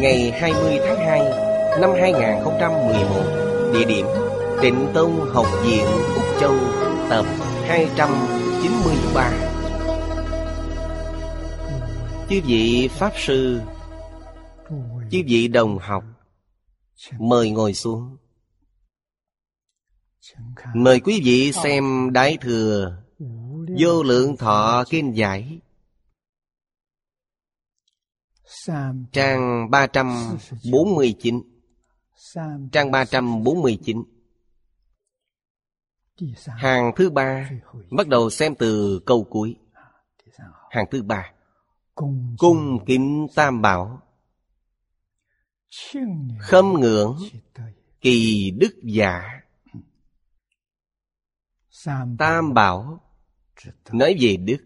Ngày 20 tháng 2 Năm 2011 Địa điểm Trịnh Tông Học viện Úc Châu Tập 293 Chư vị Pháp Sư, Chư vị đồng học, Mời ngồi xuống. Mời quý vị xem Đại Thừa Vô Lượng Thọ Kinh Giải. Trang 349 Trang 349 Hàng thứ ba Bắt đầu xem từ câu cuối. Hàng thứ ba. Cung kính tam bảo. Khâm ngưỡng Kỳ đức giả. Tam bảo Nói về đức.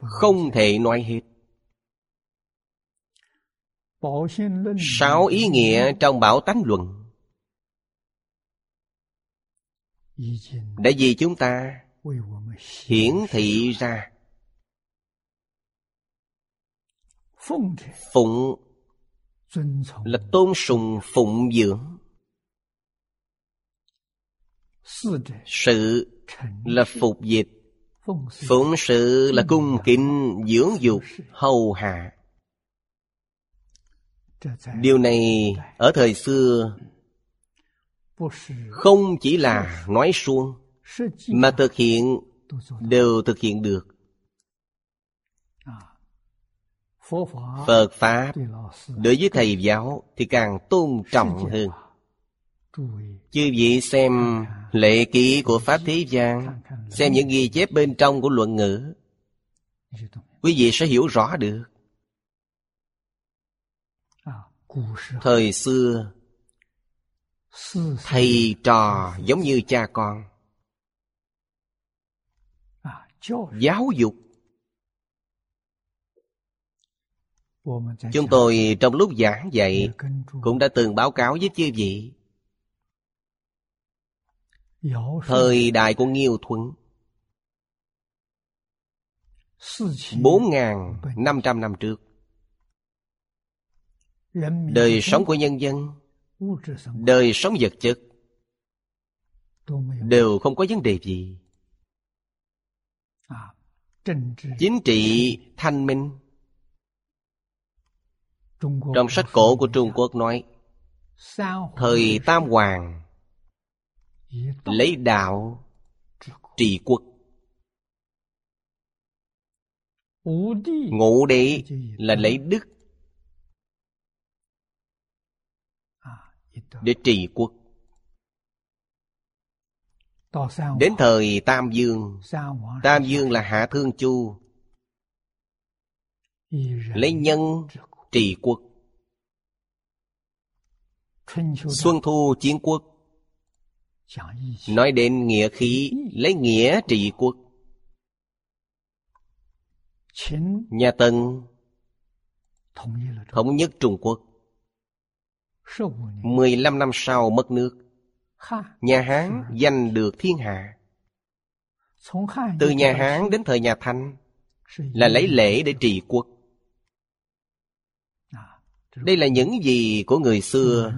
Không thể nói hết Sáu ý nghĩa trong bảo tánh luận Đã vì chúng ta hiển thị ra Phụng là tôn sùng phụng dưỡng. Sự là phục dịch, Phụng sự là cung kính dưỡng dục hầu hạ. Điều này ở thời xưa Không chỉ là nói suông Mà thực hiện đều thực hiện được Phật Pháp đối với thầy giáo thì càng tôn trọng hơn. Chư vị xem lệ ký của Pháp Thế gian, xem những ghi chép bên trong của luận ngữ, quý vị sẽ hiểu rõ được. Thời xưa, thầy trò giống như cha con. Giáo dục. Chúng tôi trong lúc giảng dạy Cũng đã từng báo cáo với chư vị. Thời đại của Nghiêu Thuấn. Bốn ngàn năm trăm năm trước Đời sống của nhân dân Đời sống vật chất Đều không có vấn đề gì. Chính trị thanh minh. Trong sách cổ của Trung Quốc nói Thời Tam Hoàng Lấy đạo trị quốc. Ngũ đế là lấy đức Để trị quốc. Đến thời Tam Dương. Tam Dương là Hạ Thương Chu. Lấy nhân trị quốc. Xuân thu chiến quốc. Nói đến nghĩa khí Lấy nghĩa trị quốc. Nhà Tân Thống nhất Trung Quốc 15 năm sau mất nước. Nhà Hán giành được thiên hạ. Từ nhà Hán đến thời nhà Thanh Là lấy lễ để trị quốc. Đây là những gì của người xưa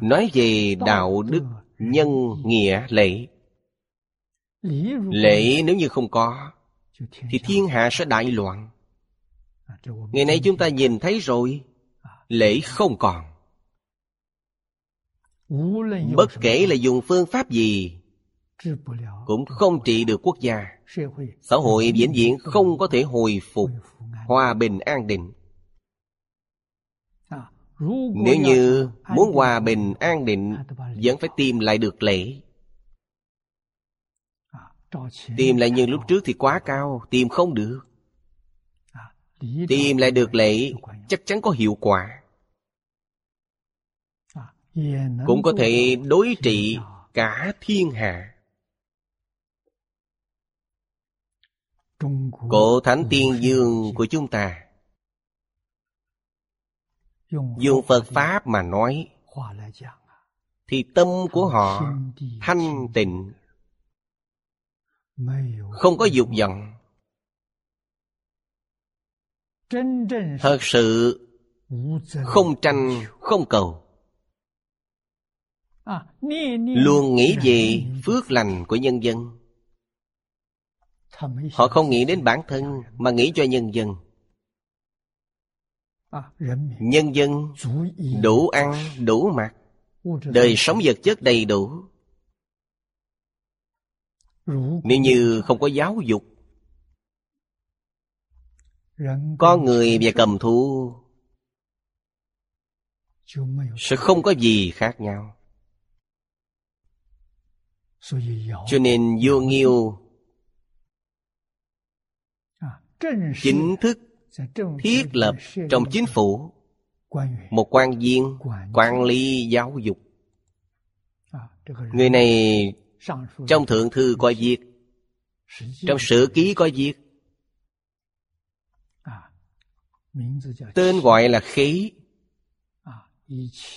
Nói về đạo đức, nhân, nghĩa, lễ. Lễ nếu như không có Thì thiên hạ sẽ đại loạn. Ngày nay chúng ta nhìn thấy rồi Lễ không còn bất kể là dùng phương pháp gì cũng không trị được quốc gia xã hội diễn diện không có thể hồi phục hòa bình an định。nếu như muốn hòa bình an định vẫn phải tìm lại được lễ。tìm lại như lúc trước thì quá cao tìm không được。tìm lại được lễ chắc chắn có hiệu quả。cũng có thể đối trị cả thiên hạ. Cổ thánh tiên dương của chúng ta. Dùng phật pháp mà nói, thì tâm của họ thanh tịnh, không có dục vọng. Thật sự không tranh, không cầu luôn nghĩ về phước lành của nhân dân. Họ không nghĩ đến bản thân mà nghĩ cho nhân dân. Nhân dân đủ ăn đủ mặc. Đời sống vật chất đầy đủ. Nếu như không có giáo dục có người và cầm thú sẽ không có gì khác nhau cho nên vô nghiêu chính thức thiết lập trong chính phủ một quan viên quản lý giáo dục. Người này trong thượng thư có việc trong sử ký có việc tên gọi là khí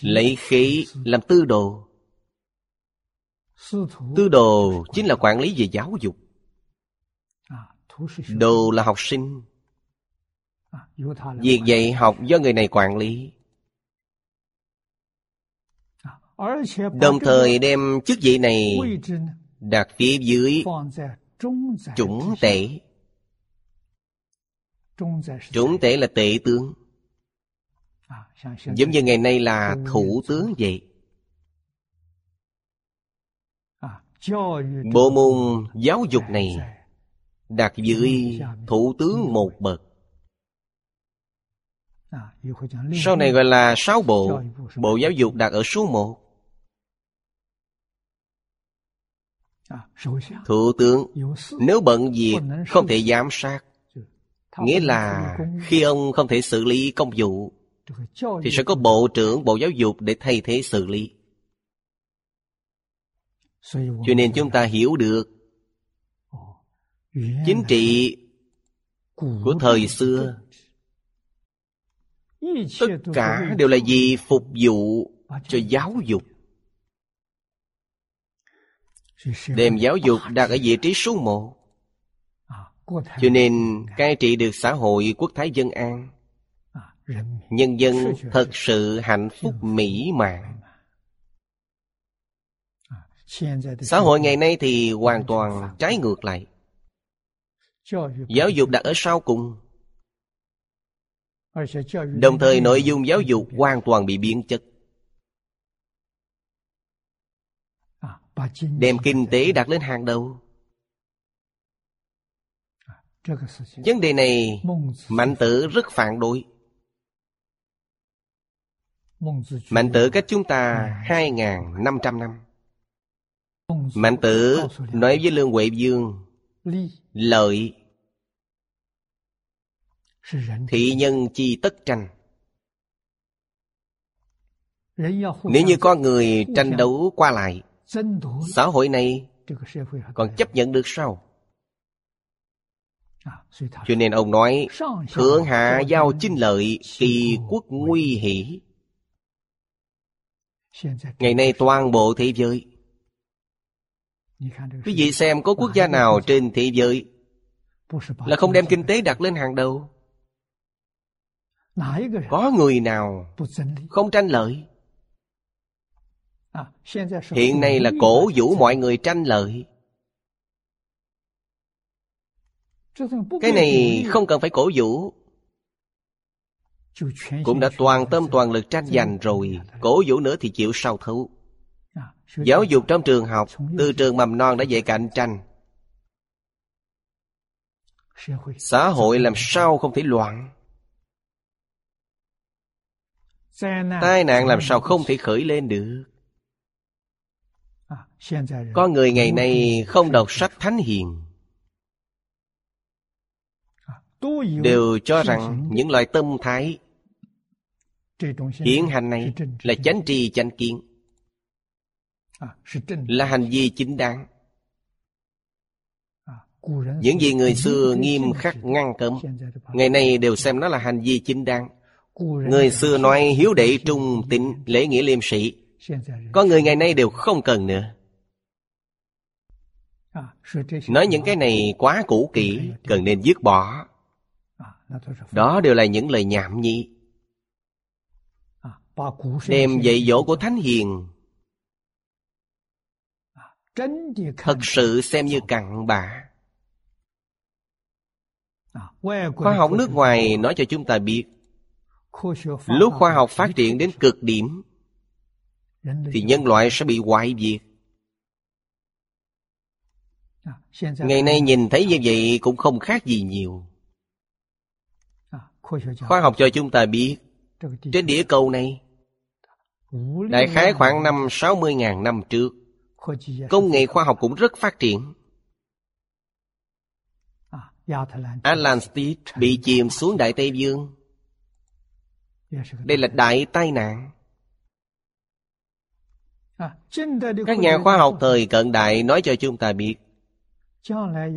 lấy khí làm tư đồ。Tư đồ chính là quản lý về giáo dục. À, đồ là học sinh. À, Việc dạy học do người này quản lý. Đồng thời đem chức vị này đặt phía dưới chủng tể. Chủng tể là tể tướng. Giống như ngày nay là thủ tướng vậy. Bộ môn giáo dục này đặt dưới thủ tướng một bậc. Sau này gọi là sáu bộ, bộ giáo dục đặt ở số một. Thủ tướng nếu bận việc không thể giám sát. Nghĩa là khi ông không thể xử lý công vụ Thì sẽ có bộ trưởng bộ giáo dục để thay thế xử lý cho nên chúng ta hiểu được chính trị của thời xưa. tất cả đều là gì phục vụ cho giáo dục. Đem giáo dục đặt ở vị trí số một. Cho nên cai trị được xã hội quốc thái dân an. Nhân dân thật sự hạnh phúc mỹ mãn. Xã hội ngày nay thì hoàn toàn trái ngược lại. Giáo dục đặt ở sau cùng. Đồng thời nội dung giáo dục hoàn toàn bị biến chất. Đem kinh tế đặt lên hàng đầu. Vấn đề này Mạnh tử rất phản đối. Mạnh tử cách chúng ta 2.500 năm. Mạnh tử nói với Lương Huệ Dương Lợi Thị nhân chi tất tranh Nếu như có người tranh đấu qua lại, Xã hội này còn chấp nhận được sao? Cho nên ông nói, Thượng hạ giao chinh lợi Kỳ quốc nguy hỷ Ngày nay toàn bộ thế giới quý vị xem có quốc gia nào trên thế giới là không đem kinh tế đặt lên hàng đầu? Có người nào không tranh lợi? Hiện nay là cổ vũ mọi người tranh lợi. Cái này không cần phải cổ vũ. Cũng đã toàn tâm toàn lực tranh giành rồi. Cổ vũ nữa thì chịu sao thấu. Giáo dục trong trường học, Từ trường mầm non đã dạy cạnh tranh. Xã hội làm sao không thể loạn? Tai nạn làm sao không thể khởi lên được? Có người ngày nay không đọc sách thánh hiền. Đều cho rằng những loại tâm thái Hiện hành này là chánh trì chánh kiến. Là hành vi chính đáng. Những gì người xưa nghiêm khắc ngăn cấm Ngày nay đều xem nó là hành vi chính đáng. Người xưa nói hiếu đệ trung tín lễ nghĩa liêm sĩ. Có người ngày nay đều không cần nữa. Nói những cái này quá cũ kỹ Cần nên dứt bỏ. Đó đều là những lời nhảm nhí. Đem dạy dỗ của Thánh Hiền Thật sự xem như cặn bã. Khoa học nước ngoài nói cho chúng ta biết Lúc khoa học phát triển đến cực điểm Thì nhân loại sẽ bị hoại diệt. Ngày nay nhìn thấy như vậy cũng không khác gì nhiều. Khoa học cho chúng ta biết Trên địa cầu này Đại khái khoảng năm 60 ngàn năm trước Công nghệ khoa học cũng rất phát triển. Atlantis bị chìm xuống Đại Tây Dương. Đây là đại tai nạn. Các nhà khoa học thời cận đại nói cho chúng ta biết.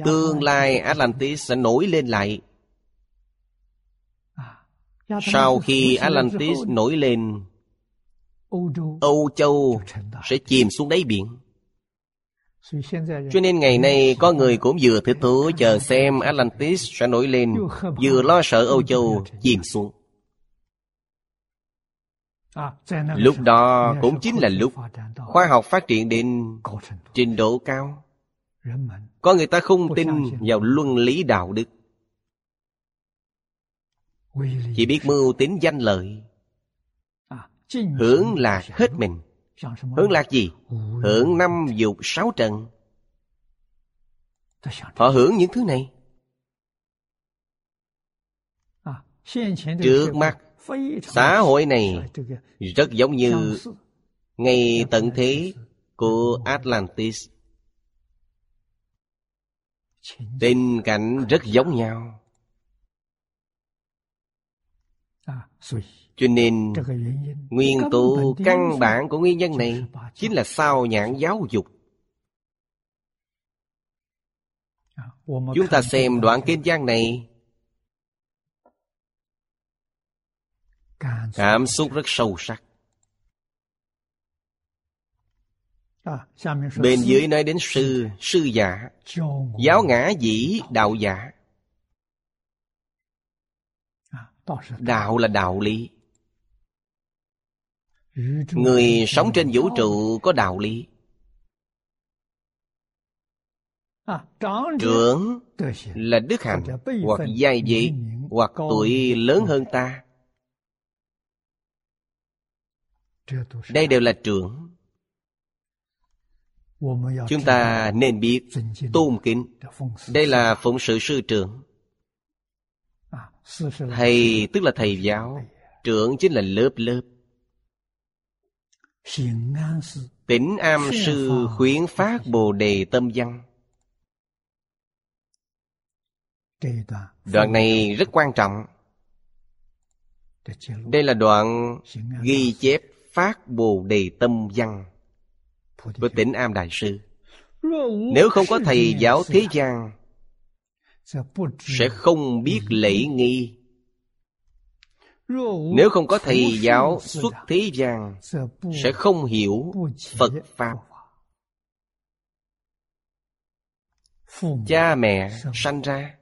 Tương lai atlantis sẽ nổi lên lại. Sau khi atlantis nổi lên âu châu sẽ chìm xuống đáy biển cho nên ngày nay có người cũng vừa thích thú chờ xem Atlantis sẽ nổi lên Vừa lo sợ Âu Châu chìm xuống Lúc đó cũng chính là lúc khoa học phát triển đến trình độ cao. Có người ta không tin vào luân lý đạo đức. Chỉ biết mưu tính danh lợi. Hưởng lạc hết mình. Hưởng lạc gì? Hưởng năm dục sáu trần. Họ hưởng những thứ này. Trước mắt xã hội này rất giống như ngày tận thế của atlantis. Tình cảnh rất giống nhau cho nên nguyên tố căn bản của nguyên nhân này chính là sao nhãn giáo dục. Chúng ta xem đoạn kinh giang này. Cảm xúc rất sâu sắc. Bên dưới nói đến sư, sư giả. Giáo ngã dĩ đạo giả. Đạo là đạo lý. Người sống trên vũ trụ có đạo lý. Trưởng là đức hạnh, Hoặc giai vị, Hoặc tuổi lớn hơn ta. Đây đều là trưởng. Chúng ta nên biết, tôn kính. Đây là phụng sự sư trưởng. Thầy tức là thầy giáo. Trưởng chính là lớp lớp tỉnh am sư khuyến phát bồ đề tâm văn. Đoạn này rất quan trọng. Đây là đoạn ghi chép phát bồ đề tâm văn của tỉnh am đại sư. Nếu không có thầy giáo thế gian, sẽ không biết lễ nghi. Nếu không có thầy giáo xuất thế gian Sẽ không hiểu Phật Pháp. Cha mẹ sanh ra.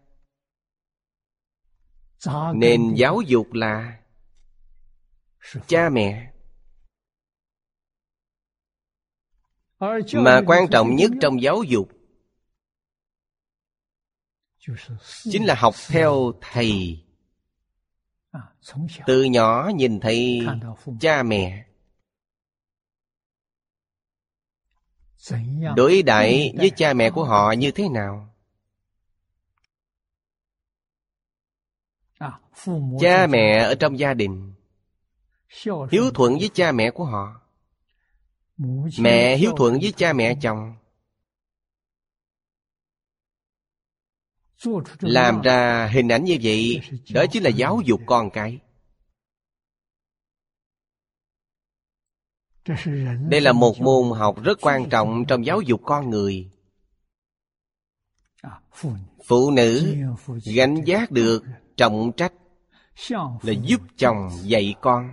Nền giáo dục là Cha mẹ. Mà quan trọng nhất trong giáo dục Chính là học theo thầy từ nhỏ nhìn thấy cha mẹ。đối đại với cha mẹ của họ như thế nào？cha mẹ ở trong gia đình。hiếu thuận với cha mẹ của họ。mẹ hiếu thuận với cha mẹ chồng。làm ra hình ảnh như vậy, đó chính là giáo dục con cái. Đây là một môn học rất quan trọng trong giáo dục con người. Phụ nữ gánh giác được trọng trách là giúp chồng dạy con.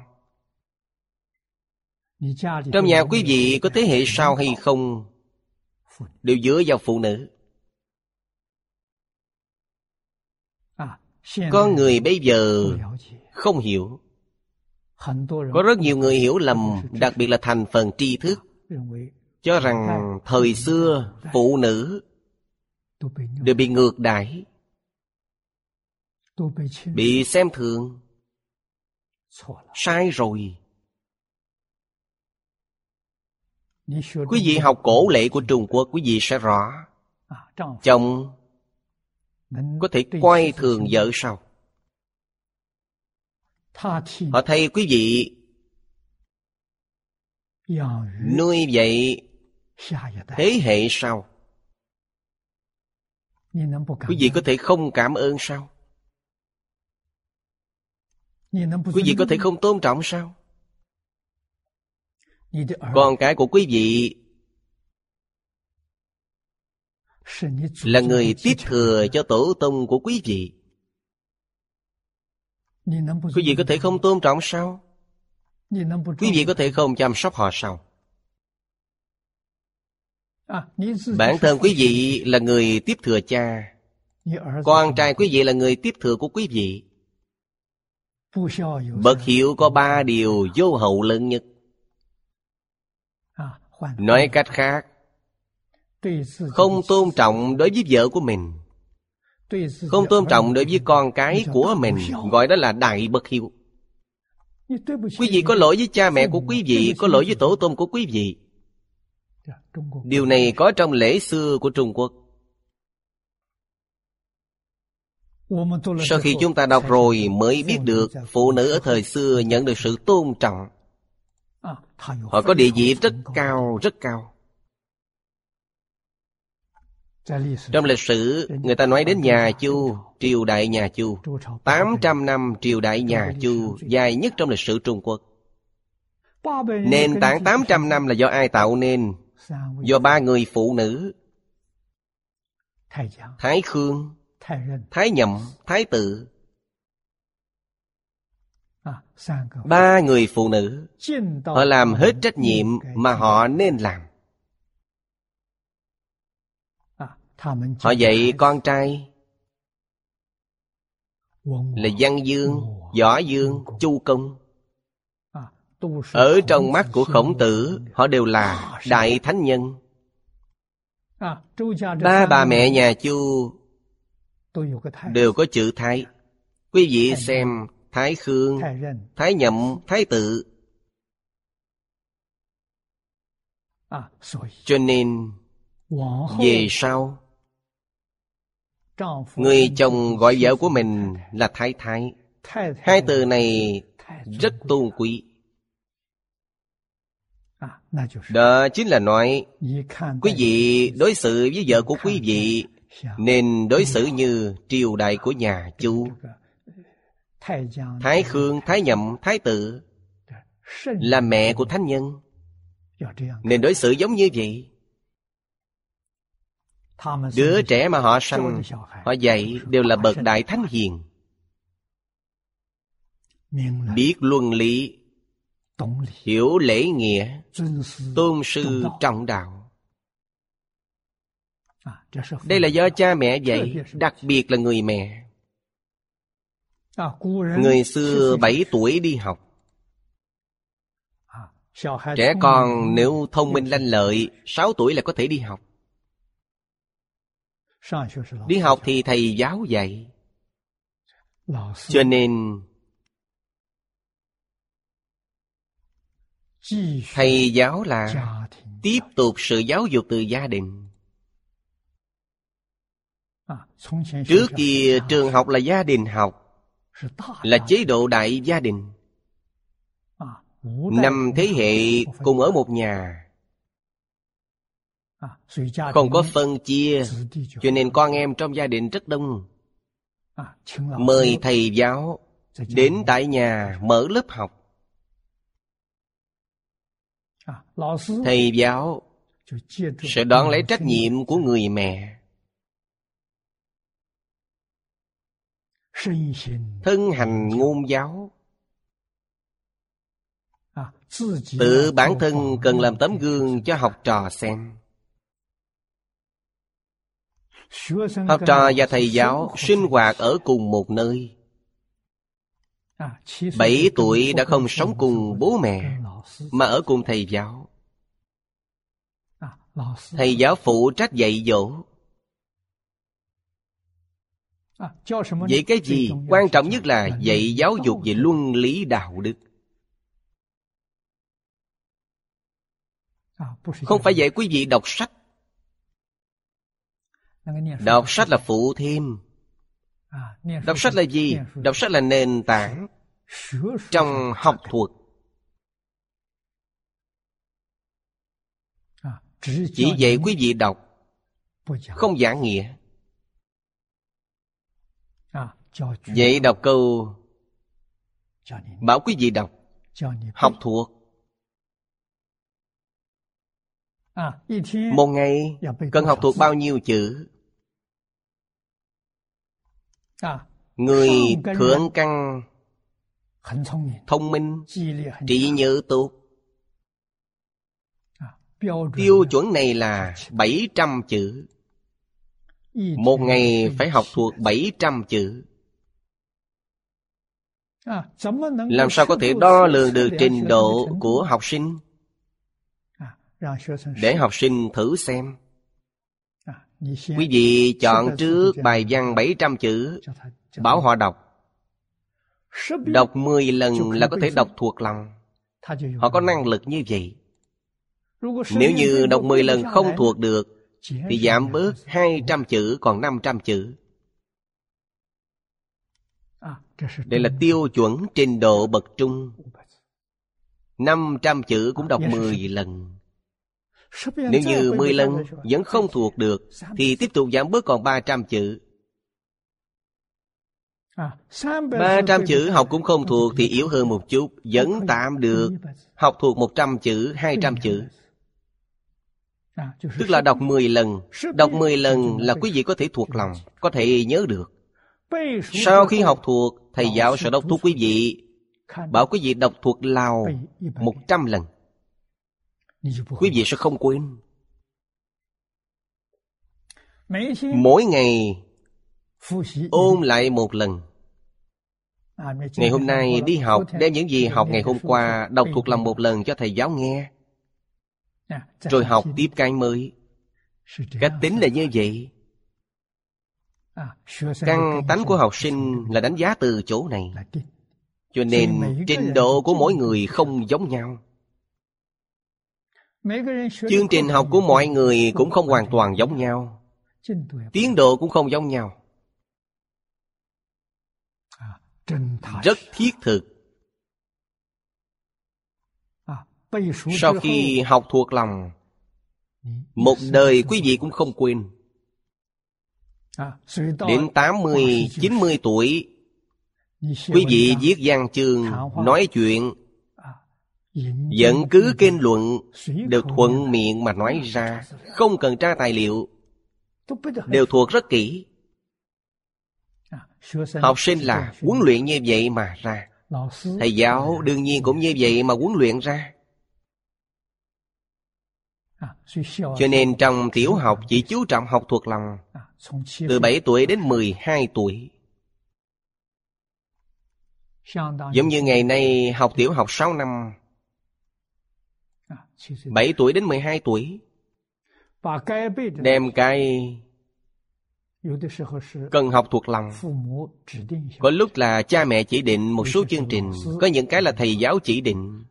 Trong nhà quý vị có thế hệ sau hay không? Đều dựa vào phụ nữ. con người bây giờ không hiểu. Có rất nhiều người hiểu lầm đặc biệt là thành phần tri thức cho rằng thời xưa phụ nữ đều bị ngược đãi bị xem thường. sai rồi. quý vị học cổ lệ của trung quốc quý vị sẽ rõ. chồng có thể quay thường vợ sao? họ thay quý vị nuôi dạy thế hệ sau. Quý vị có thể không cảm ơn sao? Quý vị có thể không tôn trọng sao? Con cái của quý vị là người tiếp thừa cho tổ tông của quý vị. Quý vị có thể không tôn trọng sao? Quý vị có thể không chăm sóc họ sao? Bản thân quý vị là người tiếp thừa cha. Con trai quý vị là người tiếp thừa của quý vị. Bậc hiểu có ba điều vô hậu lớn nhất. Nói cách khác không tôn trọng đối với vợ của mình. Không tôn trọng đối với con cái của mình, gọi đó là đại bất hiếu. Quý vị có lỗi với cha mẹ của quý vị, có lỗi với tổ tôn của quý vị. Điều này có trong lễ xưa của trung quốc. Sau khi chúng ta đọc rồi mới biết được, phụ nữ ở thời xưa nhận được sự tôn trọng. Họ có địa vị rất cao rất cao. Trong lịch sử, người ta nói đến nhà Chu, triều đại nhà Chu. 800 năm triều đại nhà Chu dài nhất trong lịch sử Trung Quốc. Nền tảng 800 năm là do ai tạo nên? Do ba người phụ nữ. Thái Khương, Thái Nhậm, Thái Tự. Ba người phụ nữ, họ làm hết trách nhiệm mà họ nên làm. Họ dạy con trai. Là Văn Dương, Võ Dương, Chu Công. Ở trong mắt của khổng tử Họ đều là Đại Thánh Nhân. Ba bà mẹ nhà Chu Đều có chữ Thái. Quý vị xem Thái Khương, Thái Nhậm, Thái Tự. Cho nên Về sau Người chồng gọi vợ của mình là thái thái. Hai từ này rất tôn quý. À, Đó chính là nói Quý vị đối xử với vợ của quý vị Nên đối xử như triều đại của nhà chu. Thái Khương, Thái Nhậm, Thái Tự Là mẹ của Thánh Nhân. Dạ, nên đối xử giống như vậy. Đứa trẻ mà họ sanh Họ dạy đều là bậc đại thánh hiền. Biết luân lý Hiểu lễ nghĩa Tôn sư trọng đạo. Đây là do cha mẹ dạy Đặc biệt là người mẹ. Người xưa bảy tuổi đi học. Trẻ con nếu thông minh lanh lợi sáu tuổi là có thể đi học. Đi học thì thầy giáo dạy. Cho nên Thầy giáo là Tiếp tục sự giáo dục từ gia đình. Trước kia trường học là gia đình học Là chế độ đại gia đình. Năm thế hệ cùng ở một nhà không có phân chia cho nên con em trong gia đình rất đông. Mời thầy giáo đến tại nhà mở lớp học. Thầy giáo sẽ đón lấy trách nhiệm của người mẹ. Thân hành ngôn giáo. Tự bản thân cần làm tấm gương cho học trò xem học trò và thầy giáo sinh hoạt ở cùng một nơi. Bảy tuổi đã không sống cùng bố mẹ mà ở cùng thầy giáo. thầy giáo phụ trách dạy dỗ. vậy cái gì? quan trọng nhất là dạy giáo dục về luân lý đạo đức. Không phải dạy quý vị đọc sách Đọc sách là phụ thêm. Đọc sách là gì? Đọc sách là nền tảng Trong học thuật. Chỉ vậy quý vị đọc Không giảng nghĩa. Vậy đọc câu Bảo quý vị đọc Học thuộc Một ngày Cần học thuộc bao nhiêu chữ? Người thượng căn thông minh, trí nhớ tốt. À, Tiêu chuẩn này là 700 chữ. Một ngày phải học thuộc 700 chữ. À, Làm sao có thể đo lường được trình độ của học sinh? À, để học sinh thử xem Quý vị chọn trước bài văn 700 chữ Bảo họ đọc. Đọc 10 lần là có thể đọc thuộc lòng. Họ có năng lực như vậy. Nếu như đọc 10 lần không thuộc được Thì giảm bớt 200 chữ còn 500 chữ. Đây là tiêu chuẩn trình độ bậc trung. 500 chữ cũng đọc 10 lần. Nếu như 10 lần vẫn không thuộc được Thì tiếp tục giảm bớt còn 300 chữ. 300 chữ học cũng không thuộc thì yếu hơn một chút Vẫn tạm được. Học thuộc 100 chữ, 200 chữ. Tức là đọc 10 lần. Đọc 10 lần là quý vị có thể thuộc lòng Có thể nhớ được. Sau khi học thuộc Thầy giáo sẽ đốc thúc quý vị. Bảo quý vị đọc thuộc Lào 100 lần quý vị sẽ không quên. Mỗi ngày ôn lại một lần. Ngày hôm nay đi học đem những gì học ngày hôm qua đọc thuộc lòng một lần cho thầy giáo nghe. Rồi học tiếp cái mới. Cách tính là như vậy. Căn tánh của học sinh là đánh giá từ chỗ này. Cho nên trình độ của mỗi người không giống nhau chương trình học của mọi người cũng không hoàn toàn giống nhau. Tiến độ cũng không giống nhau. Rất thiết thực. Sau khi học thuộc lòng một đời quý vị cũng không quên. Đến 80, 90 tuổi Quý vị viết văn chương Nói chuyện vẫn cứ kinh luận Đều thuận miệng mà nói ra Không cần tra tài liệu. Đều thuộc rất kỹ. Học sinh là huấn luyện như vậy mà ra. Thầy giáo đương nhiên cũng như vậy mà huấn luyện ra. Cho nên trong tiểu học chỉ chú trọng học thuộc lòng. Từ 7 tuổi đến 12 tuổi. Giống như ngày nay học tiểu học 6 năm. 7 tuổi đến 12 tuổi. Đem cái cần học thuộc lòng. Có lúc là cha mẹ chỉ định một số chương trình có những cái là thầy giáo chỉ định.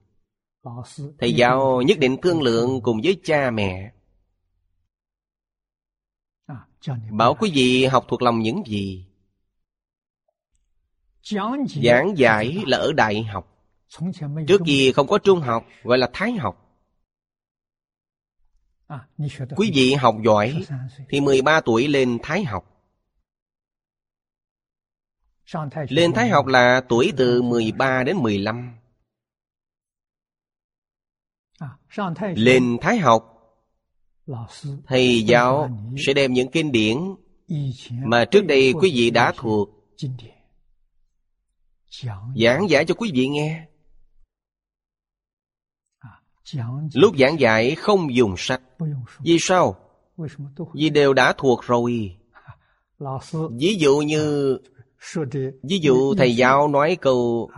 Thầy giáo nhất định thương lượng cùng với cha mẹ. Bảo quý vị học thuộc lòng những gì? Giảng giải là ở đại học. Trước kia không có trung học gọi là thái học. Quý vị học giỏi thì 13 tuổi lên Thái học. Lên Thái học là tuổi từ 13 đến 15. Lên Thái học Thầy giáo sẽ đem những kinh điển mà trước đây quý vị đã thuộc giảng giải cho quý vị nghe. Lúc giảng giải không dùng sách vì sao? Vì đều đã thuộc rồi. Ví dụ như Ví dụ thầy giáo nói câu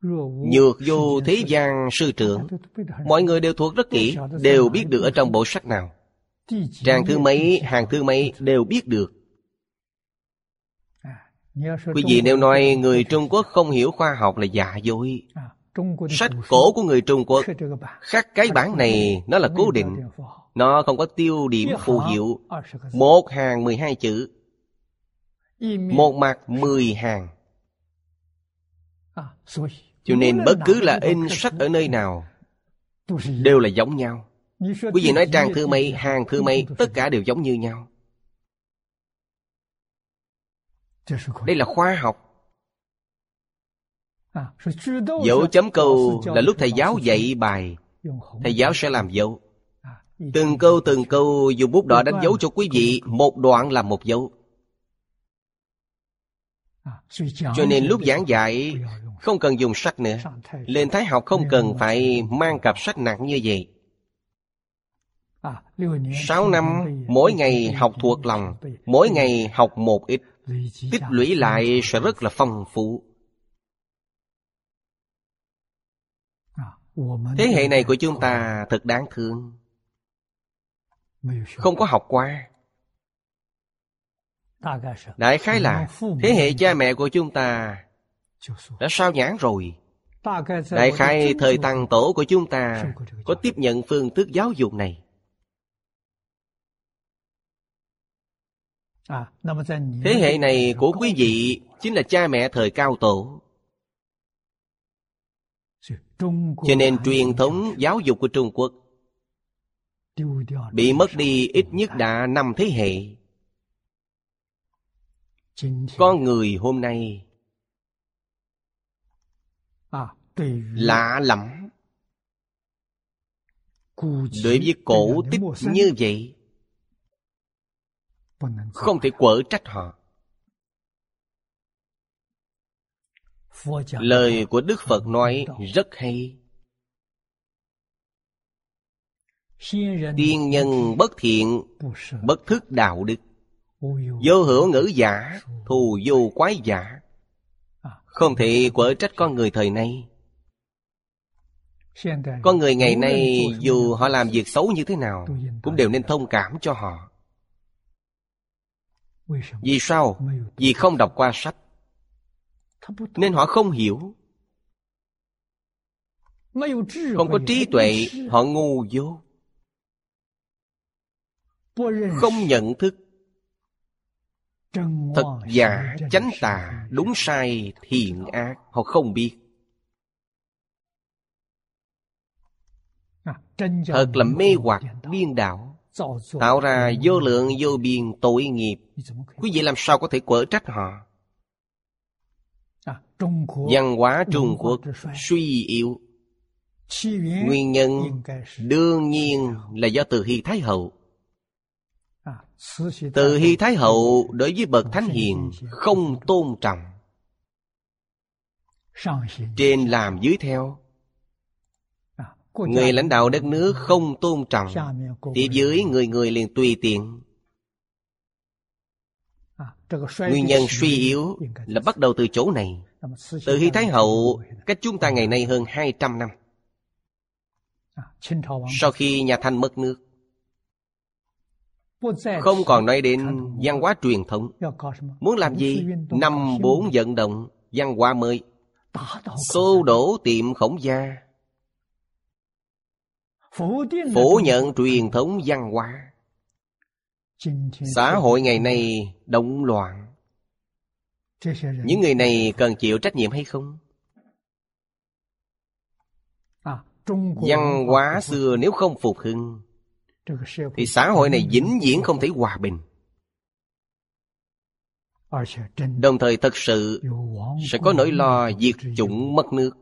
Nhược vô thế gian sư trưởng. Mọi người đều thuộc rất kỹ Đều biết được ở trong bộ sách nào. Trang thứ mấy, hàng thứ mấy đều biết được. Quý vị nếu nói người Trung Quốc không hiểu khoa học là giả dối. Sách cổ của người Trung Quốc khác cái bản này nó là cố định. Nó không có tiêu điểm phù hiệu. Một hàng mười hai chữ. Một mặt mười hàng. Cho nên bất cứ là in sách ở nơi nào Đều là giống nhau. Quý vị nói trang thư mây, hàng thư mây Tất cả đều giống như nhau. Đây là khoa học. Dấu chấm câu là lúc thầy giáo dạy bài. Thầy giáo sẽ làm dấu. Từng câu từng câu dùng bút đỏ đánh dấu cho quý vị, Một đoạn là một dấu. Cho nên lúc giảng dạy, Không cần dùng sách nữa. Lên Thái học không cần phải mang cặp sách nặng như vậy. Sáu năm, mỗi ngày học thuộc lòng, Mỗi ngày học một ít. Tích lũy lại sẽ rất là phong phú. Thế hệ này của chúng ta thật đáng thương. Không có học qua. Đại khái là Thế hệ cha mẹ của chúng ta Đã sao nhãn rồi. Đại khái thời tăng tổ của chúng ta Có tiếp nhận phương thức giáo dục này. Thế hệ này của quý vị Chính là cha mẹ thời cao tổ. Cho nên truyền thống giáo dục của Trung Quốc Bị mất đi ít nhất đã năm thế hệ. Con người hôm nay Lạ lắm. Đối với cổ tích như vậy Không thể quở trách họ. Lời của Đức Phật nói rất hay Tiên nhân bất thiện Bất thức đạo đức. Vô hữu ngữ giả Thù vô quái giả. Không thể quở trách con người thời nay. Con người ngày nay Dù họ làm việc xấu như thế nào Cũng đều nên thông cảm cho họ. Vì sao? Vì không đọc qua sách. Nên họ không hiểu. Không có trí tuệ Họ ngu vô Không nhận thức. Thật giả, chánh tà, đúng sai, thiện ác Họ không biết. Thật là mê hoặc, điên đảo Tạo ra vô lượng vô biên tội nghiệp. Quý vị làm sao có thể quở trách họ? Văn hóa Trung Quốc suy yếu. Nguyên nhân đương nhiên là do từ Hy Thái Hậu từ Hy Thái Hậu đối với Bậc Thánh Hiền không tôn trọng. Trên làm dưới theo. Người lãnh đạo đất nước không tôn trọng. Tiếp dưới người người liền tùy tiện. Nguyên nhân suy yếu là bắt đầu từ chỗ này. Từ Hy Thái Hậu, cách chúng ta ngày nay hơn 200 năm. Sau khi nhà Thanh mất nước không còn nói đến văn hóa truyền thống. Muốn làm gì? Năm bốn vận động văn hóa mới. Xô đổ tiệm khổng gia. Phủ nhận truyền thống văn hóa. Xã hội ngày nay động loạn. Những người này cần chịu trách nhiệm hay không? Văn hóa xưa nếu không phục hưng thì xã hội này vĩnh viễn không thể hòa bình. Đồng thời thật sự sẽ có nỗi lo diệt chủng mất nước.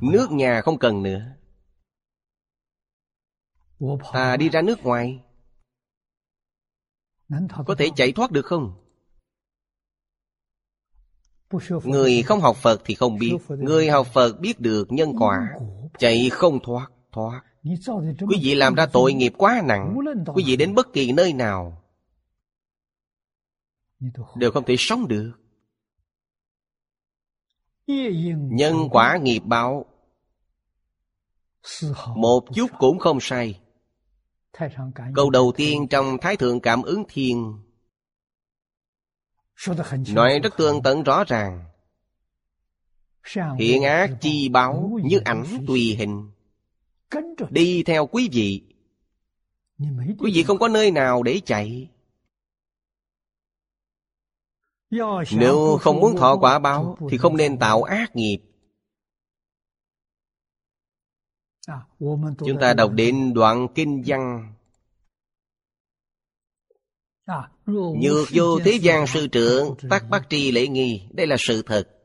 Nước nhà không cần nữa. Ta à, đi ra nước ngoài. Có thể chạy thoát được không? Người không học phật thì không biết. người học phật biết được nhân quả chạy không thoát thoát. Quý vị làm ra tội nghiệp quá nặng. Quý vị đến bất kỳ nơi nào. Đều không thể sống được. Nhân quả nghiệp báo. Một chút cũng không sai. Câu đầu tiên trong thái thượng cảm ứng thiền nói rất tương tận rõ ràng. Hiện ác chi báo như ảnh tùy hình. Đi theo quý vị. Quý vị không có nơi nào để chạy. Nếu không muốn thọ quả báo Thì không nên tạo ác nghiệp. Chúng ta đọc đến đoạn kinh văn. Nhược vô thế gian sư trưởng Tắc bắt tri lễ nghi. Đây là sự thật.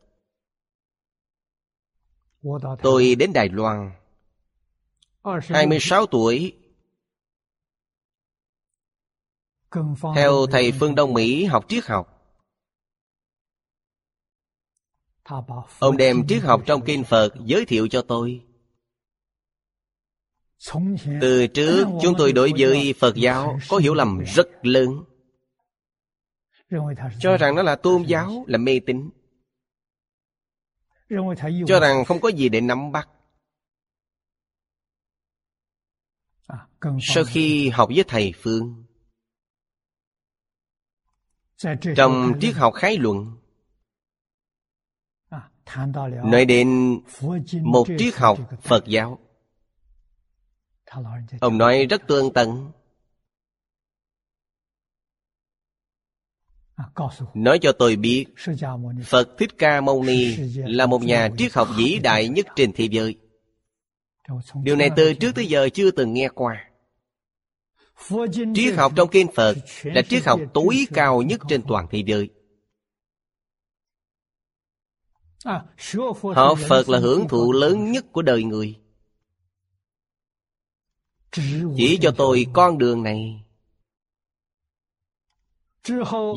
Tôi đến Đài Loan. 26 tuổi. Theo thầy Phương Đông Mỹ học triết học. Ông đem triết học trong kinh Phật giới thiệu cho tôi. Từ trước chúng tôi đối với Phật giáo có hiểu lầm rất lớn. Cho rằng nó là tôn giáo, là mê tín cho rằng không có gì để nắm bắt. À, Sau khi học với thầy phương trong triết học khái luận à, nói đến một triết học phật giáo. Ông nói rất tương tận. Nói cho tôi biết Phật Thích Ca Mâu Ni Là một nhà triết học vĩ đại nhất trên thế giới. Điều này từ trước tới giờ chưa từng nghe qua. Triết học trong kinh Phật Là triết học tối cao nhất trên toàn thế giới. Họ Phật là hưởng thụ lớn nhất của đời người. Chỉ cho tôi con đường này.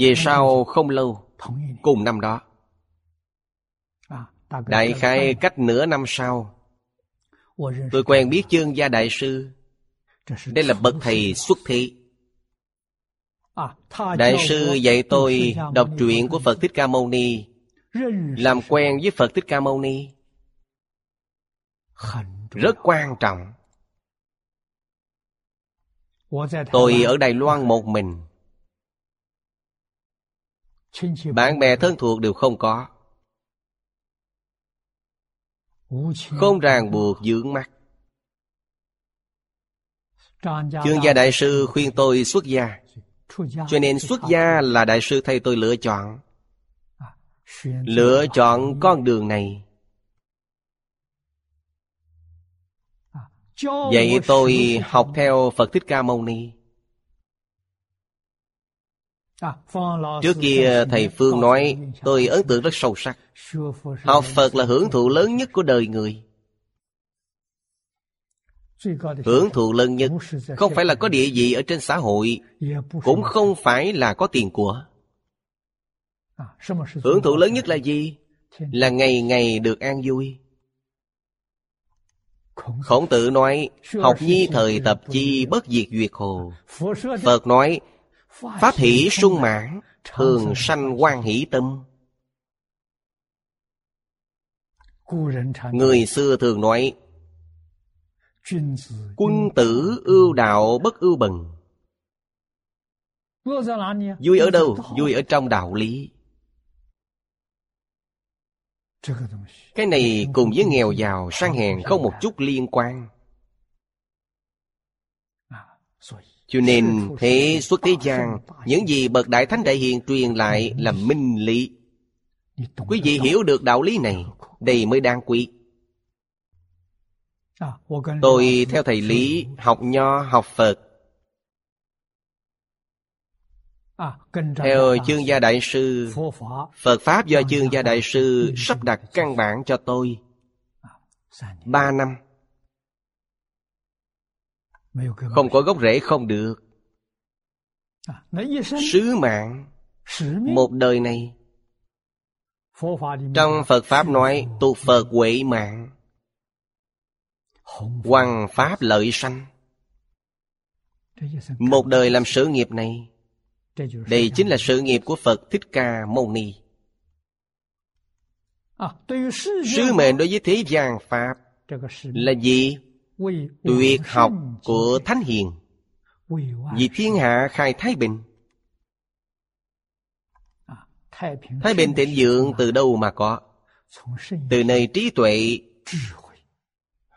Về sau không lâu Cùng năm đó。Đại khai cách nửa năm sau Tôi quen biết chương gia đại sư。Đây là bậc thầy xuất thị Đại sư dạy tôi đọc truyện của Phật Thích Ca Mâu Ni Làm quen với Phật Thích Ca Mâu Ni Rất quan trọng。Tôi ở Đài Loan một mình。bạn bè thân thuộc đều không có. Không ràng buộc dưỡng mắt. Chương gia đại sư khuyên tôi xuất gia. cho nên xuất gia là đại sư thay tôi lựa chọn. À, lựa chọn con đường này. À, Vậy tôi học theo phật thích ca mâu ni. Trước kia ờ, Thầy Phương nói, Tôi ấn tượng rất sâu sắc. Học Phật là hưởng thụ lớn nhất của đời người. Hưởng thụ lớn nhất Không phải là có địa vị ở trên xã hội, Cũng không phải là có tiền của. Hưởng thụ lớn nhất là gì? Là ngày ngày được an vui. Khổng tử nói, Học nhi thời tập chi bất diệt duyệt hồ. Phật nói Pháp hỷ sung mãn Thường sanh quan hỷ tâm. Người xưa thường nói Quân tử ưu đạo bất ưu bần. Vui ở đâu? Vui ở trong đạo lý. Cái này cùng với nghèo giàu sang hèn không một chút liên quan cho nên thế xuất thế gian những gì bậc đại thánh đại hiền truyền lại là minh lý. Quý vị hiểu được đạo lý này đây mới đáng quý. Tôi theo thầy lý học nho học phật. Theo chương gia đại sư phật pháp do chương gia đại sư sắp đặt căn bản cho tôi. Ba năm không có gốc rễ không được. Sứ mạng. Một đời này. Trong phật pháp nói tu phật huệ mạng. Hoằng pháp lợi sanh. Một đời làm sự nghiệp này. Đây chính là sự nghiệp của phật thích ca mâu ni. Sứ mệnh đối với thế gian pháp là gì? tuyệt học của thánh hiền. Vì thiên hạ khai thái bình. Thái bình thịnh vượng từ đâu mà có? Từ nơi trí tuệ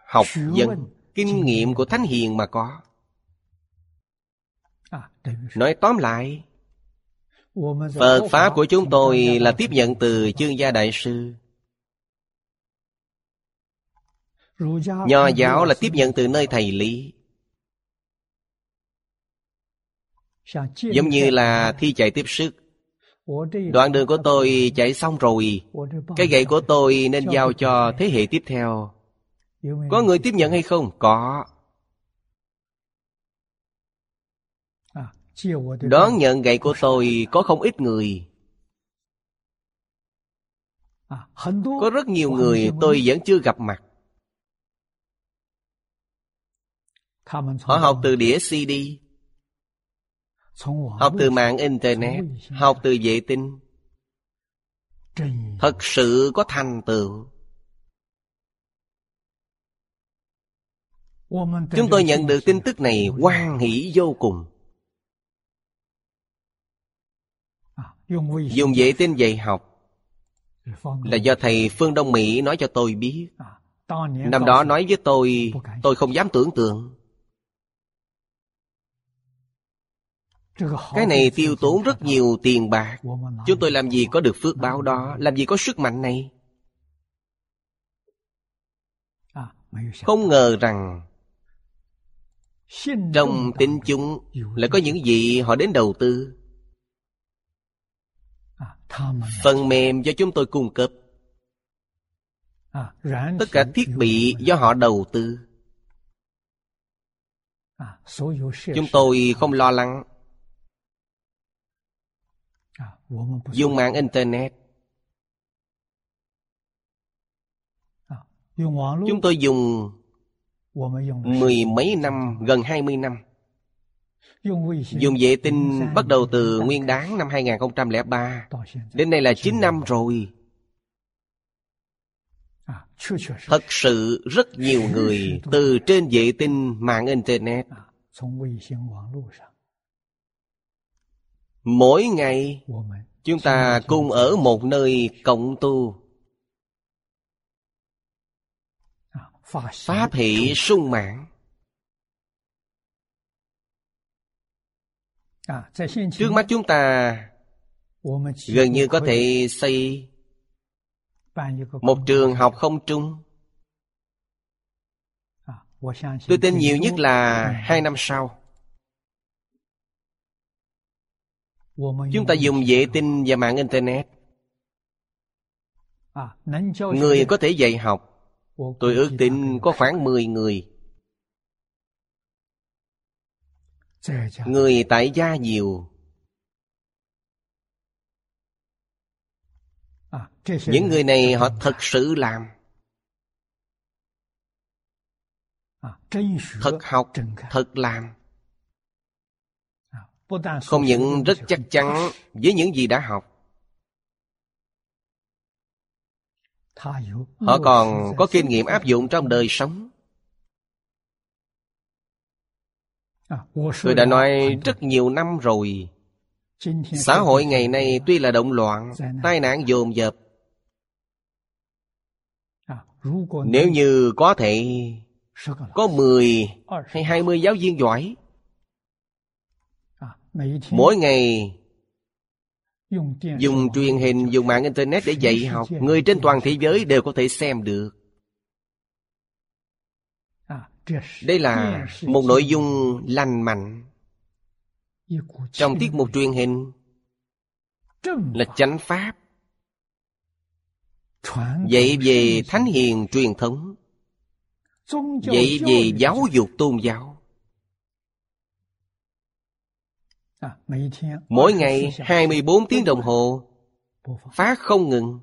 học dân kinh nghiệm của thánh hiền mà có. Nói tóm lại phật pháp của chúng tôi là tiếp nhận từ chương gia đại sư. nho giáo là tiếp nhận từ nơi thầy lý. Giống như là thi chạy tiếp sức. Đoạn đường của tôi chạy xong rồi. Cái gậy của tôi nên giao cho thế hệ tiếp theo. Có người tiếp nhận hay không? Có. Đón nhận gậy của tôi có không ít người. Có rất nhiều người. tôi vẫn chưa gặp mặt. Họ học từ đĩa CD Học từ mạng Internet Học từ vệ tinh Thật sự có thành tựu。Chúng tôi nhận được tin tức này hoan hỷ vô cùng。Dùng vệ tinh dạy học。Là do thầy Phương Đông Mỹ nói cho tôi biết。Năm đó nói với tôi Tôi không dám tưởng tượng。cái này tiêu tốn rất nhiều tiền bạc. chúng tôi làm gì có được phước báo đó? Làm gì có sức mạnh này? Không ngờ rằng trong tính chung lại có những gì họ đến đầu tư. Phần mềm do chúng tôi cung cấp. Tất cả thiết bị do họ đầu tư. Chúng tôi không lo lắng dùng mạng internet chúng tôi dùng mười mấy năm gần hai mươi năm。dùng vệ tinh bắt đầu từ nguyên đáng năm 2003 đến nay là 9 năm rồi。thật sự rất nhiều người từ trên vệ tinh mạng internet mỗi ngày, chúng ta cùng ở một nơi cộng tu. Pháp hỷ sung mãn. Trước mắt chúng ta gần như có thể xây một trường học không trung. Tôi tin nhiều nhất là hai năm sau. Chúng ta dùng vệ tinh và mạng Internet. Người có thể dạy học. Tôi ước tính có khoảng 10 người. Người tại gia nhiều Những người này họ thật sự làm. Thật học, thật làm không những rất chắc chắn với những gì đã học. Họ còn có kinh nghiệm áp dụng trong đời sống. Tôi đã nói rất nhiều năm rồi. Xã hội ngày nay tuy là động loạn tai nạn dồn dập. Nếu như có thể có 10 hay 20 giáo viên giỏi mỗi ngày dùng truyền hình dùng mạng internet để dạy học. người trên toàn thế giới đều có thể xem được. Đây là một nội dung lành mạnh. Trong tiết mục truyền hình là chánh pháp. Dạy về thánh hiền truyền thống. Dạy về giáo dục tôn giáo. Mỗi ngày 24 tiếng đồng hồ. Phát không ngừng.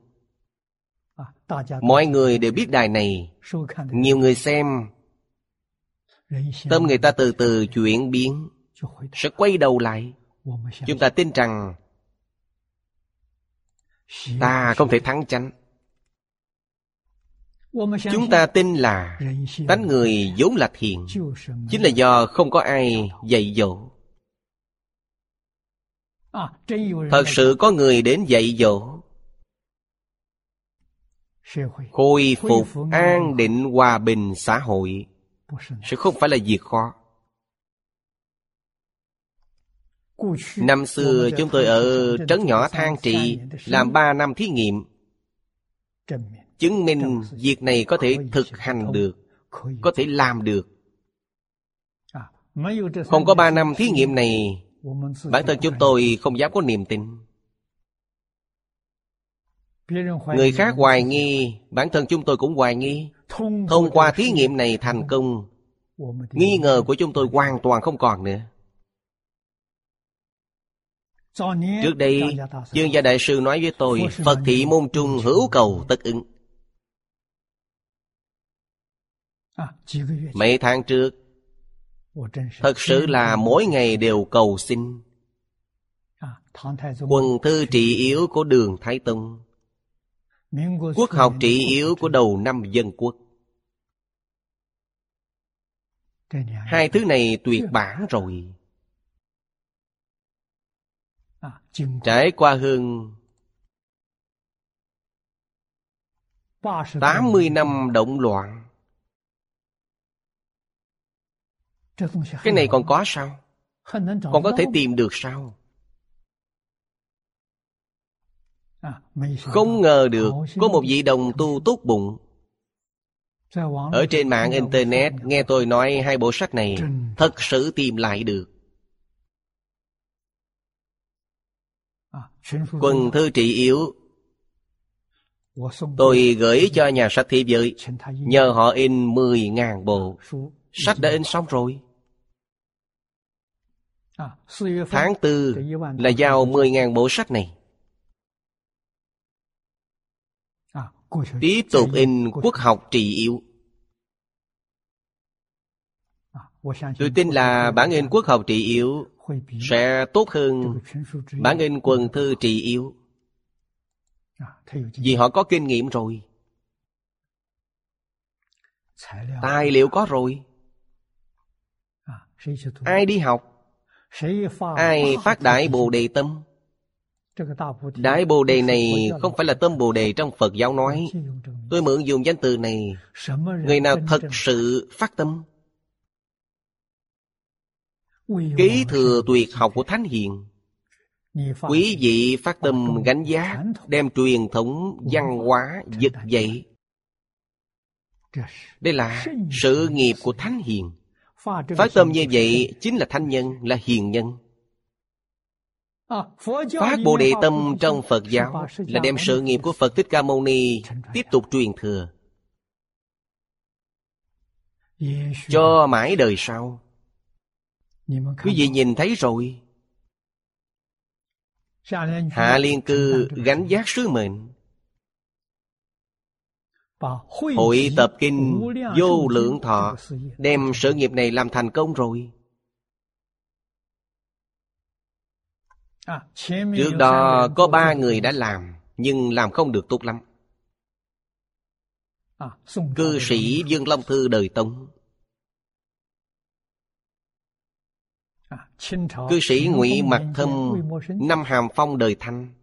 Mọi người đều biết đài này. Nhiều người xem. Tâm người ta từ từ chuyển biến. Sẽ quay đầu lại. Chúng ta tin rằng Ta không thể thắng chánh. Chúng ta tin là tánh người vốn là thiện Chính là do không có ai dạy dỗ thật sự có người đến dạy dỗ. Khôi phục an định hòa bình xã hội. Sẽ không phải là việc khó. Năm xưa chúng tôi ở trấn nhỏ thang trị làm ba năm thí nghiệm. Chứng minh việc này có thể thực hành được có thể làm được. Không có ba năm thí nghiệm này bản thân chúng tôi không dám có niềm tin. Người khác hoài nghi. bản thân chúng tôi cũng hoài nghi. Thông qua thí nghiệm này thành công nghi ngờ của chúng tôi hoàn toàn không còn nữa. Trước đây dương gia đại sư nói với tôi phật thị môn trung hữu cầu tất ứng. Mấy tháng trước Thật sự là mỗi ngày đều cầu xin. Quần thư trị yếu của đường Thái Tông. Quốc học trị yếu của đầu năm dân quốc. Hai thứ này tuyệt bản rồi. Trải qua hơn 80 năm động loạn cái này còn có sao? Còn có thể tìm được sao? Không ngờ được có một vị đồng tu tốt bụng. Ở trên mạng internet nghe tôi nói hai bộ sách này thật sự tìm lại được. Quần thư trị yếu. Tôi gửi cho nhà sách thế giới nhờ họ in mười ngàn bộ. Sách đã in xong rồi. Tháng 4 là giao 10.000 bộ sách này. Tiếp tục in quốc học trị yếu. Tôi tin là bản in quốc học trị yếu sẽ tốt hơn bản in quần thư trị yếu. Vì họ có kinh nghiệm rồi. Tài liệu có rồi ai đi học? Ai phát đại bồ đề tâm? Đại bồ đề này không phải là tâm bồ đề trong phật giáo nói. Tôi mượn dùng danh từ này. Người nào thật sự phát tâm? Kế thừa tuyệt học của thánh hiền. Quý vị phát tâm gánh giá đem truyền thống văn hóa vực dậy. Đây là sự nghiệp của thánh hiền. Phát tâm như vậy chính là thanh nhân, là hiền nhân. Phát Bồ Đề Tâm trong Phật giáo là đem sự nghiệp của Phật Thích Ca Mâu Ni tiếp tục truyền thừa. Cho mãi đời sau. Quý vị nhìn thấy rồi. Hạ Liên Cư gánh giác sứ mệnh Hội tập kinh vô lượng thọ Đem sự nghiệp này làm thành công rồi. Trước đó có ba người đã làm Nhưng làm không được tốt lắm. Cư sĩ Dương Long Thư đời Tống. Cư sĩ Ngụy Mặc Thâm Năm Hàm Phong đời Thanh.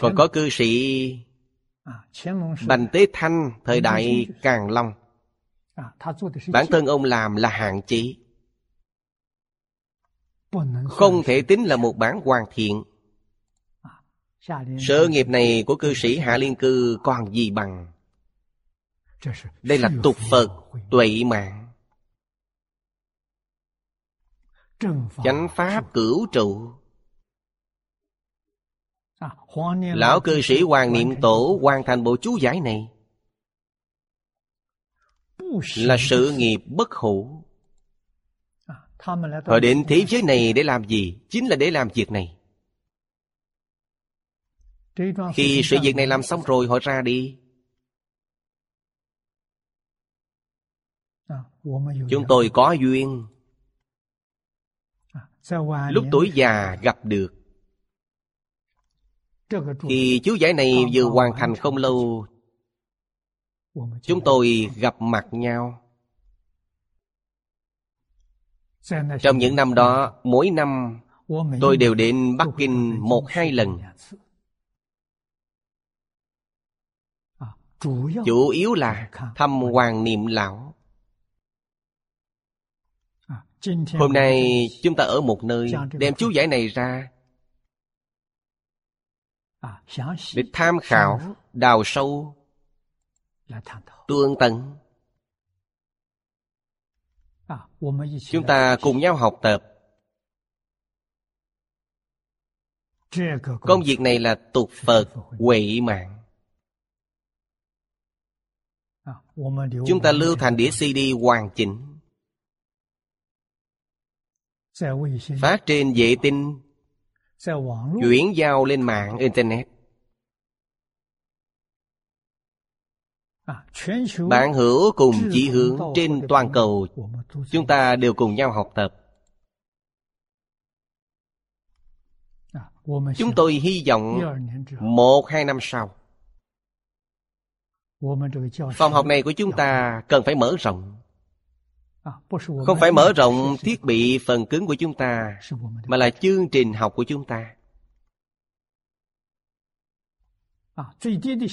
Còn có cư sĩ Bành Tế Thanh thời đại Càng Long Bản thân ông làm là hạn chỉ, Không thể tính là một bản hoàn thiện。Sở nghiệp này của cư sĩ Hạ Liên Cư còn gì bằng？Đây là tục Phật tuệ mạng。Chánh Pháp cửu trụ。Lão cư sĩ Hoàng Niệm Tổ hoàn thành bộ chú giải này. Là sự nghiệp bất hủ. Họ đến thế giới này để làm gì? Chính là để làm việc này. Khi sự việc này làm xong rồi họ ra đi. Chúng tôi có duyên. Lúc tuổi già gặp được. Khi chú giải này vừa hoàn thành không lâu Chúng tôi gặp mặt nhau. Trong những năm đó, mỗi năm tôi đều đến Bắc Kinh một hai lần. Chủ yếu là thăm Hoàng Niệm Lão. Hôm nay chúng ta ở một nơi Đem chú giải này ra để tham khảo đào sâu tương tận chúng ta cùng nhau học tập. Công việc này là tục phật huệ mạng. Chúng ta lưu thành đĩa cd hoàn chỉnh. Phát trên vệ tinh chuyển giao lên mạng internet. Bạn hữu cùng chỉ hướng trên toàn cầu. chúng ta đều cùng nhau học tập. Chúng tôi hy vọng một hai năm sau. Phòng học này của chúng ta cần phải mở rộng không phải mở rộng thiết bị phần cứng của chúng ta mà là chương trình học của chúng ta.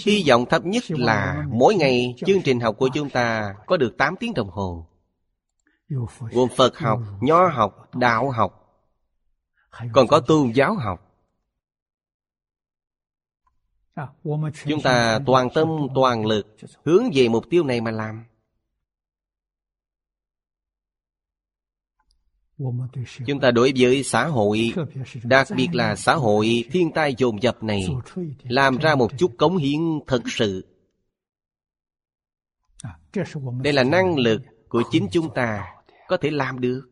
hy vọng thấp nhất là mỗi ngày chương trình học của chúng ta có được 8 tiếng đồng hồ. Gồm phật học nho học đạo học. Còn có tôn giáo học. À, chúng ta toàn tâm toàn lực hướng về mục tiêu này mà làm. chúng ta đối với xã hội đặc biệt là xã hội thiên tai dồn dập này làm ra một chút cống hiến thật sự. Đây là năng lực của chính chúng ta có thể làm được.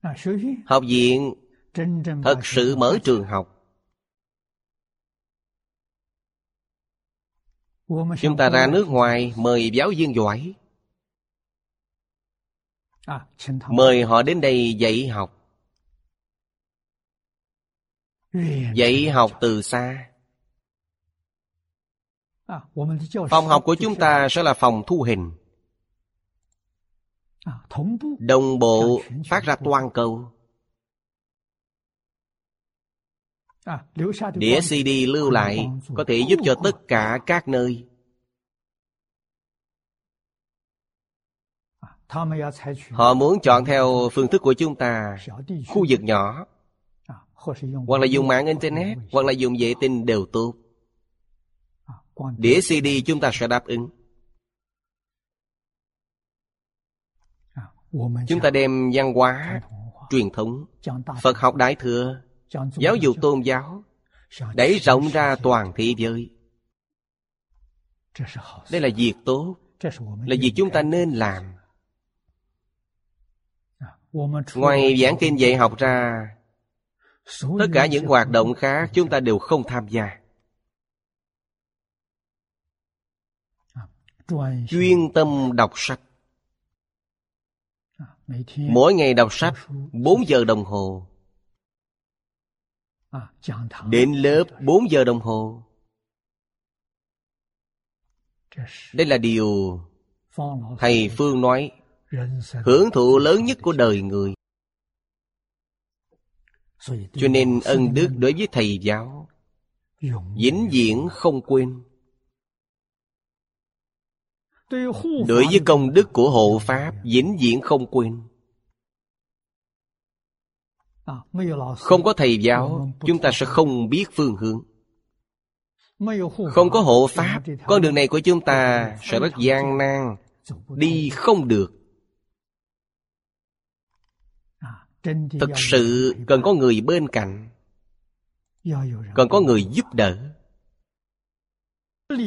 À, học viện thật sự mở trường học. chúng ta ra nước ngoài mời giáo viên giỏi mời họ đến đây dạy học. Dạy học từ xa. Phòng học của chúng ta sẽ là phòng thu hình. Đồng bộ phát ra toàn cầu. Đĩa cd lưu lại có thể giúp cho tất cả các nơi. Họ muốn chọn theo phương thức của chúng ta Khu vực nhỏ Hoặc là dùng mạng Internet Hoặc là dùng vệ tinh đều tốt. À, Đĩa CD chúng ta sẽ đáp ứng. À, chúng ta đem văn hóa Truyền thống Phật học Đại Thừa Giáo dục tôn giáo Đẩy rộng ra toàn thế giới. Đây là việc tốt. Là việc chúng ta nên làm ngoài giảng kinh dạy học ra tất cả những hoạt động khác chúng ta đều không tham gia. Chuyên tâm đọc sách. Mỗi ngày đọc sách bốn giờ đồng hồ. Đến lớp bốn giờ đồng hồ. Đây là điều thầy phương nói hưởng thụ lớn nhất của đời người. Cho nên ân đức đối với thầy giáo vĩnh viễn không quên. Đối với công đức của hộ pháp vĩnh viễn không quên. Không có thầy giáo chúng ta sẽ không biết phương hướng. Không có hộ pháp con đường này của chúng ta sẽ rất gian nan đi không được. thực sự cần có người bên cạnh. Cần có người giúp đỡ.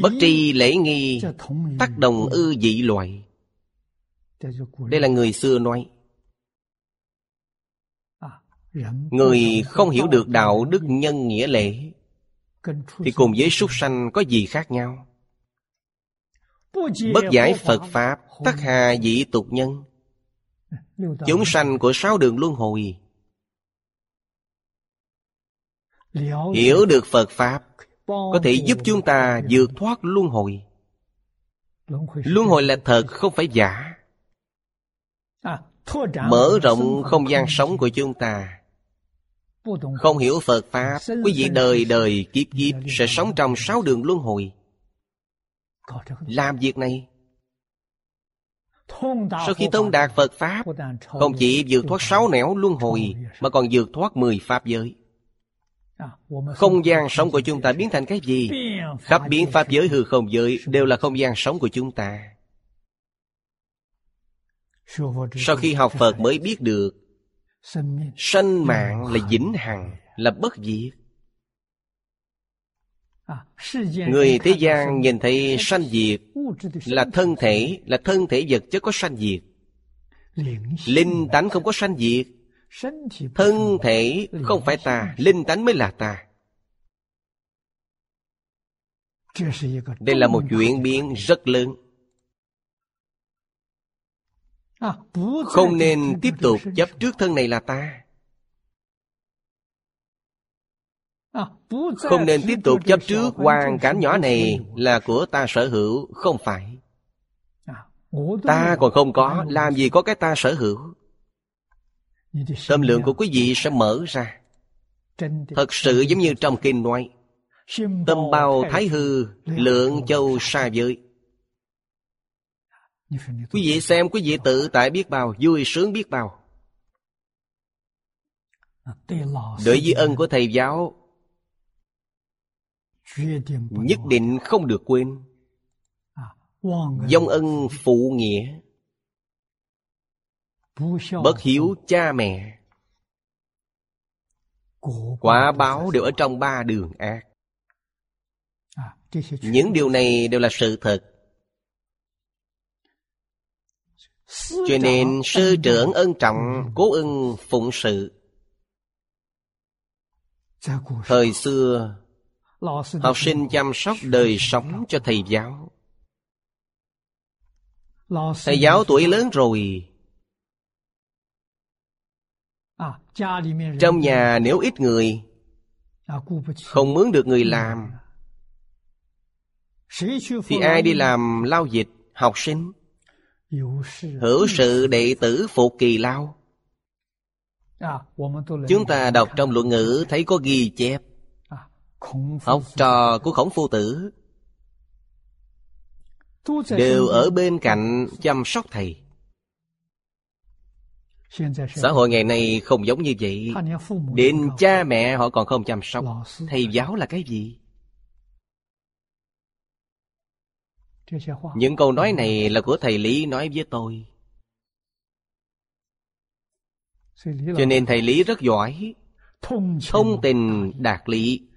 Bất tri lễ nghi tác đồng ư dị loại. Đây là người xưa nói. Người không hiểu được đạo đức nhân nghĩa lễ. Thì cùng với súc sanh có gì khác nhau? Bất giải phật pháp tắc hà dị tục nhân. Chúng sanh của sáu đường luân hồi. Hiểu được Phật Pháp Có thể giúp chúng ta vượt thoát luân hồi. Luân hồi là thật không phải giả. Mở rộng không gian sống của chúng ta. Không hiểu Phật Pháp Quý vị đời đời kiếp kiếp Sẽ sống trong sáu đường luân hồi. Làm việc này sau khi tông đạt Phật Pháp Không chỉ vượt thoát sáu nẻo luân hồi Mà còn vượt thoát mười Pháp giới. Không gian sống của chúng ta biến thành cái gì? Khắp biến Pháp giới hư không giới Đều là không gian sống của chúng ta. Sau khi học Phật mới biết được Sanh mạng là vĩnh hằng Là bất diệt người thế gian nhìn thấy sanh diệt là thân thể là thân thể vật chất có sanh diệt. Linh tánh không có sanh diệt. Thân thể không phải ta linh tánh mới là ta. Đây là một chuyển biến rất lớn. À, không nên tiếp tục chấp trước thân này là ta. không nên tiếp tục chấp trước quan cảnh nhỏ này là của ta sở hữu, không phải. Ta còn không có, làm gì có cái ta sở hữu? Tâm lượng của quý vị sẽ mở ra. Thật sự giống như trong kinh nói, tâm bao thái hư, lượng châu xa giới. Quý vị xem, quý vị tự tại biết bao, vui sướng biết bao. Đối với ân của thầy giáo nhất định không được quên. Dông ân phụ nghĩa. Bất hiếu cha mẹ. Quả báo đều ở trong ba đường ác. Những điều này đều là sự thật. Cho nên sư trưởng ân trọng, cố ưng phụng sự. Thời xưa học sinh chăm sóc đời sống cho thầy giáo. Thầy giáo tuổi lớn rồi. Trong nhà nếu ít người không mướn được người làm. thì ai đi làm lao dịch học sinh? Hữu sự đệ tử phục kỳ lao. Chúng ta đọc trong luận ngữ thấy có ghi chép học trò của khổng phu tử đều ở bên cạnh chăm sóc thầy. Xã hội ngày nay không giống như vậy. Đến cha mẹ họ còn không chăm sóc. Thầy giáo là cái gì? Những câu nói này là của thầy lý nói với tôi. Cho nên thầy lý rất giỏi. Thông tình đạt lý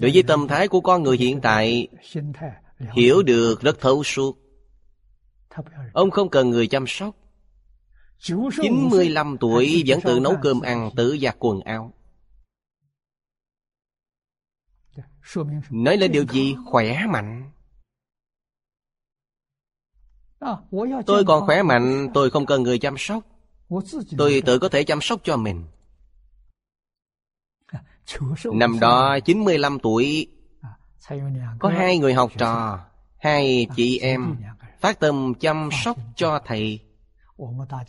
đối với tâm thái của con người hiện tại hiểu được rất thấu suốt ông không cần người chăm sóc 95 tuổi vẫn tự nấu cơm ăn, tự giặt quần áo. Nói lên điều gì? Khỏe mạnh. Tôi còn khỏe mạnh, tôi không cần người chăm sóc. Tôi tự có thể chăm sóc cho mình. Năm đó 95 tuổi. Có hai người học trò Hai chị em Phát tâm chăm sóc cho thầy.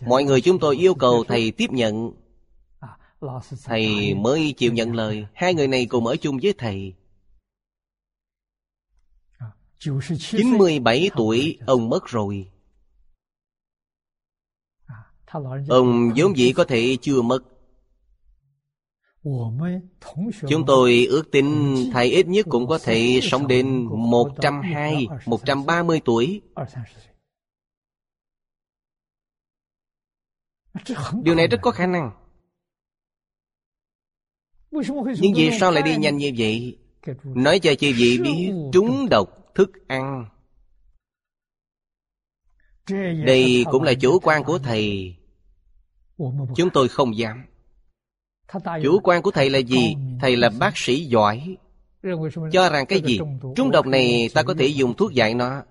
Mọi người chúng tôi yêu cầu thầy tiếp nhận. Thầy mới chịu nhận lời. Hai người này cùng ở chung với thầy. 97 tuổi ông mất rồi. Ông vốn dĩ có thể chưa mất. Chúng tôi ước tính thầy ít nhất cũng có thể sống đến 120, 130 tuổi. Điều này rất có khả năng. Nhưng vì sao lại đi nhanh như vậy? Nói cho chư vị biết trúng độc thức ăn. Đây cũng là chủ quan của thầy. Chúng tôi không dám. Chủ quan của thầy là gì? Thầy là bác sĩ giỏi. Cho rằng cái gì? Trúng độc này ta có thể dùng thuốc giải nó.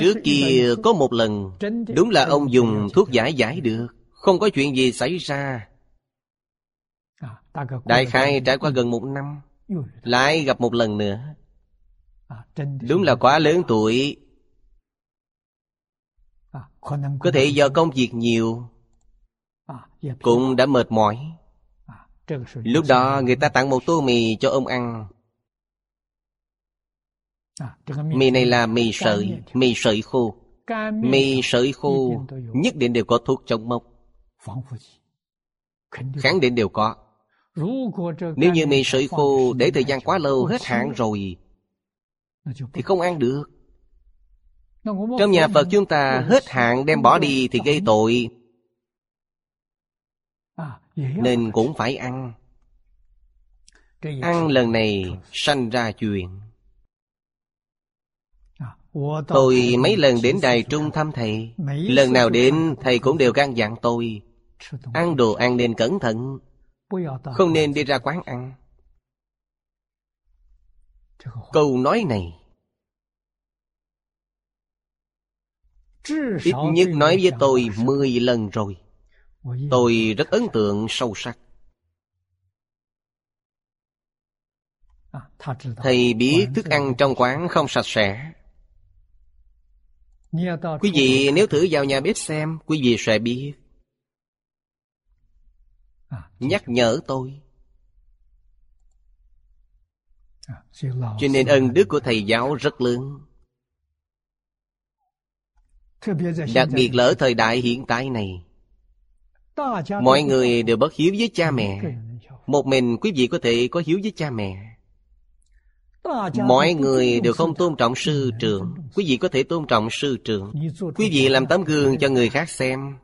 Trước kia có một lần Đúng là ông dùng thuốc giải giải được. Không có chuyện gì xảy ra. Đại khai trải qua gần một năm. Lại gặp một lần nữa. Đúng là quá lớn tuổi. Có thể do công việc nhiều cũng đã mệt mỏi. Lúc đó người ta tặng một tô mì cho ông ăn. Mì này là mì sợi mì sợi khô. Mì sợi khô nhất định đều có thuốc chống mốc. Khẳng định đều có. Nếu như mì sợi khô để thời gian quá lâu hết hạn rồi thì không ăn được. Trong nhà phật chúng ta hết hạn đem bỏ đi thì gây tội nên cũng phải ăn. Ăn lần này sanh ra chuyện tôi mấy lần đến đài trung thăm thầy. Lần nào đến thầy cũng đều can dặn tôi. Ăn đồ ăn nên cẩn thận. Không nên đi ra quán ăn. Câu nói này ít nhất nói với tôi mười lần rồi Tôi rất ấn tượng sâu sắc. Thầy biết thức ăn trong quán không sạch sẽ. Quý vị nếu thử vào nhà bếp xem Quý vị sẽ biết. Nhắc nhở tôi. Cho nên ân đức của thầy giáo rất lớn. Đặc biệt là ở thời đại hiện tại này mọi người đều bất hiếu với cha mẹ. một mình quý vị có thể có hiếu với cha mẹ. Mọi người đều không tôn trọng sư trưởng quý vị có thể tôn trọng sư trưởng quý vị làm tấm gương cho người khác xem.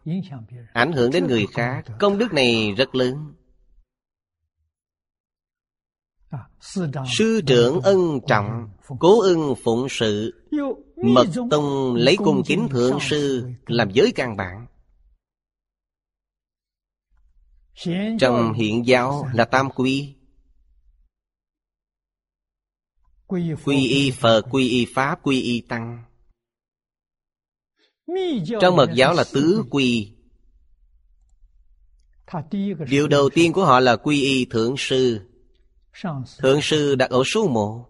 Ảnh hưởng đến người khác. Công đức này rất lớn. Sư trưởng ân trọng cố ưng phụng sự mật tông lấy cung kính thượng sư làm giới căn bản trong hiện giáo là tam quy. Quy y phật quy y pháp quy y tăng. Trong mật giáo là tứ quy. Điều đầu tiên của họ là quy y thượng sư. Thượng sư đặt ở số một.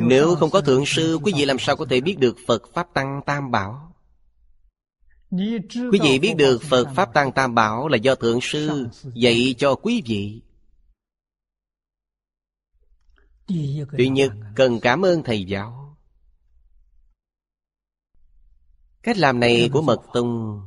Nếu không có thượng sư quý vị làm sao có thể biết được phật pháp tăng tam bảo Quý vị biết được Phật Pháp Tăng Tam Bảo là do Thượng Sư dạy cho quý vị. Tuy nhất cần cảm ơn Thầy giáo. Cách làm này của Mật Tông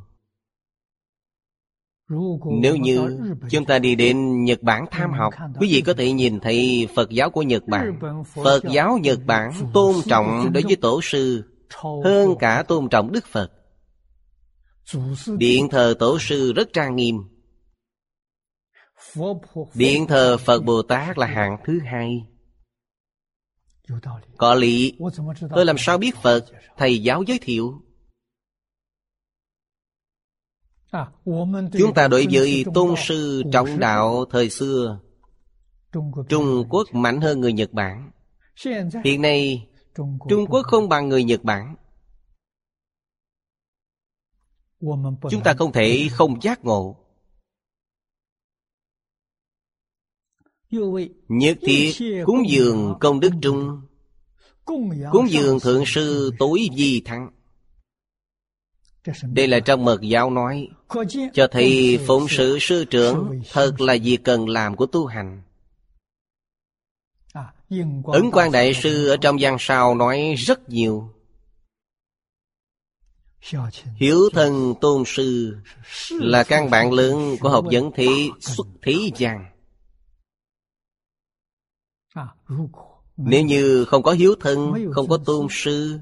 nếu như chúng ta đi đến Nhật Bản tham học Quý vị có thể nhìn thấy Phật giáo của Nhật Bản Phật giáo Nhật Bản tôn trọng đối với Tổ sư Hơn cả tôn trọng Đức Phật Điện thờ Tổ sư rất trang nghiêm. Điện thờ Phật Bồ Tát là hạng thứ hai. Có lý. Tôi làm sao biết Phật? Thầy giáo giới thiệu. Chúng ta đối với tôn sư trọng đạo thời xưa Trung Quốc mạnh hơn người Nhật Bản。Hiện nay Trung Quốc không bằng người Nhật Bản chúng ta không thể không giác ngộ. Nhất thiết cúng dường công đức trung cúng dường thượng sư tối di thắng. Đây là trong mật giáo nói Cho thấy phụng sự sư trưởng Thật là việc cần làm của tu hành. Ứng quan đại sư ở trong gian sao nói rất nhiều Hiếu thân tôn sư Là căn bản lớn của học vấn thế xuất thế gian Nếu như không có hiếu thân Không có tôn sư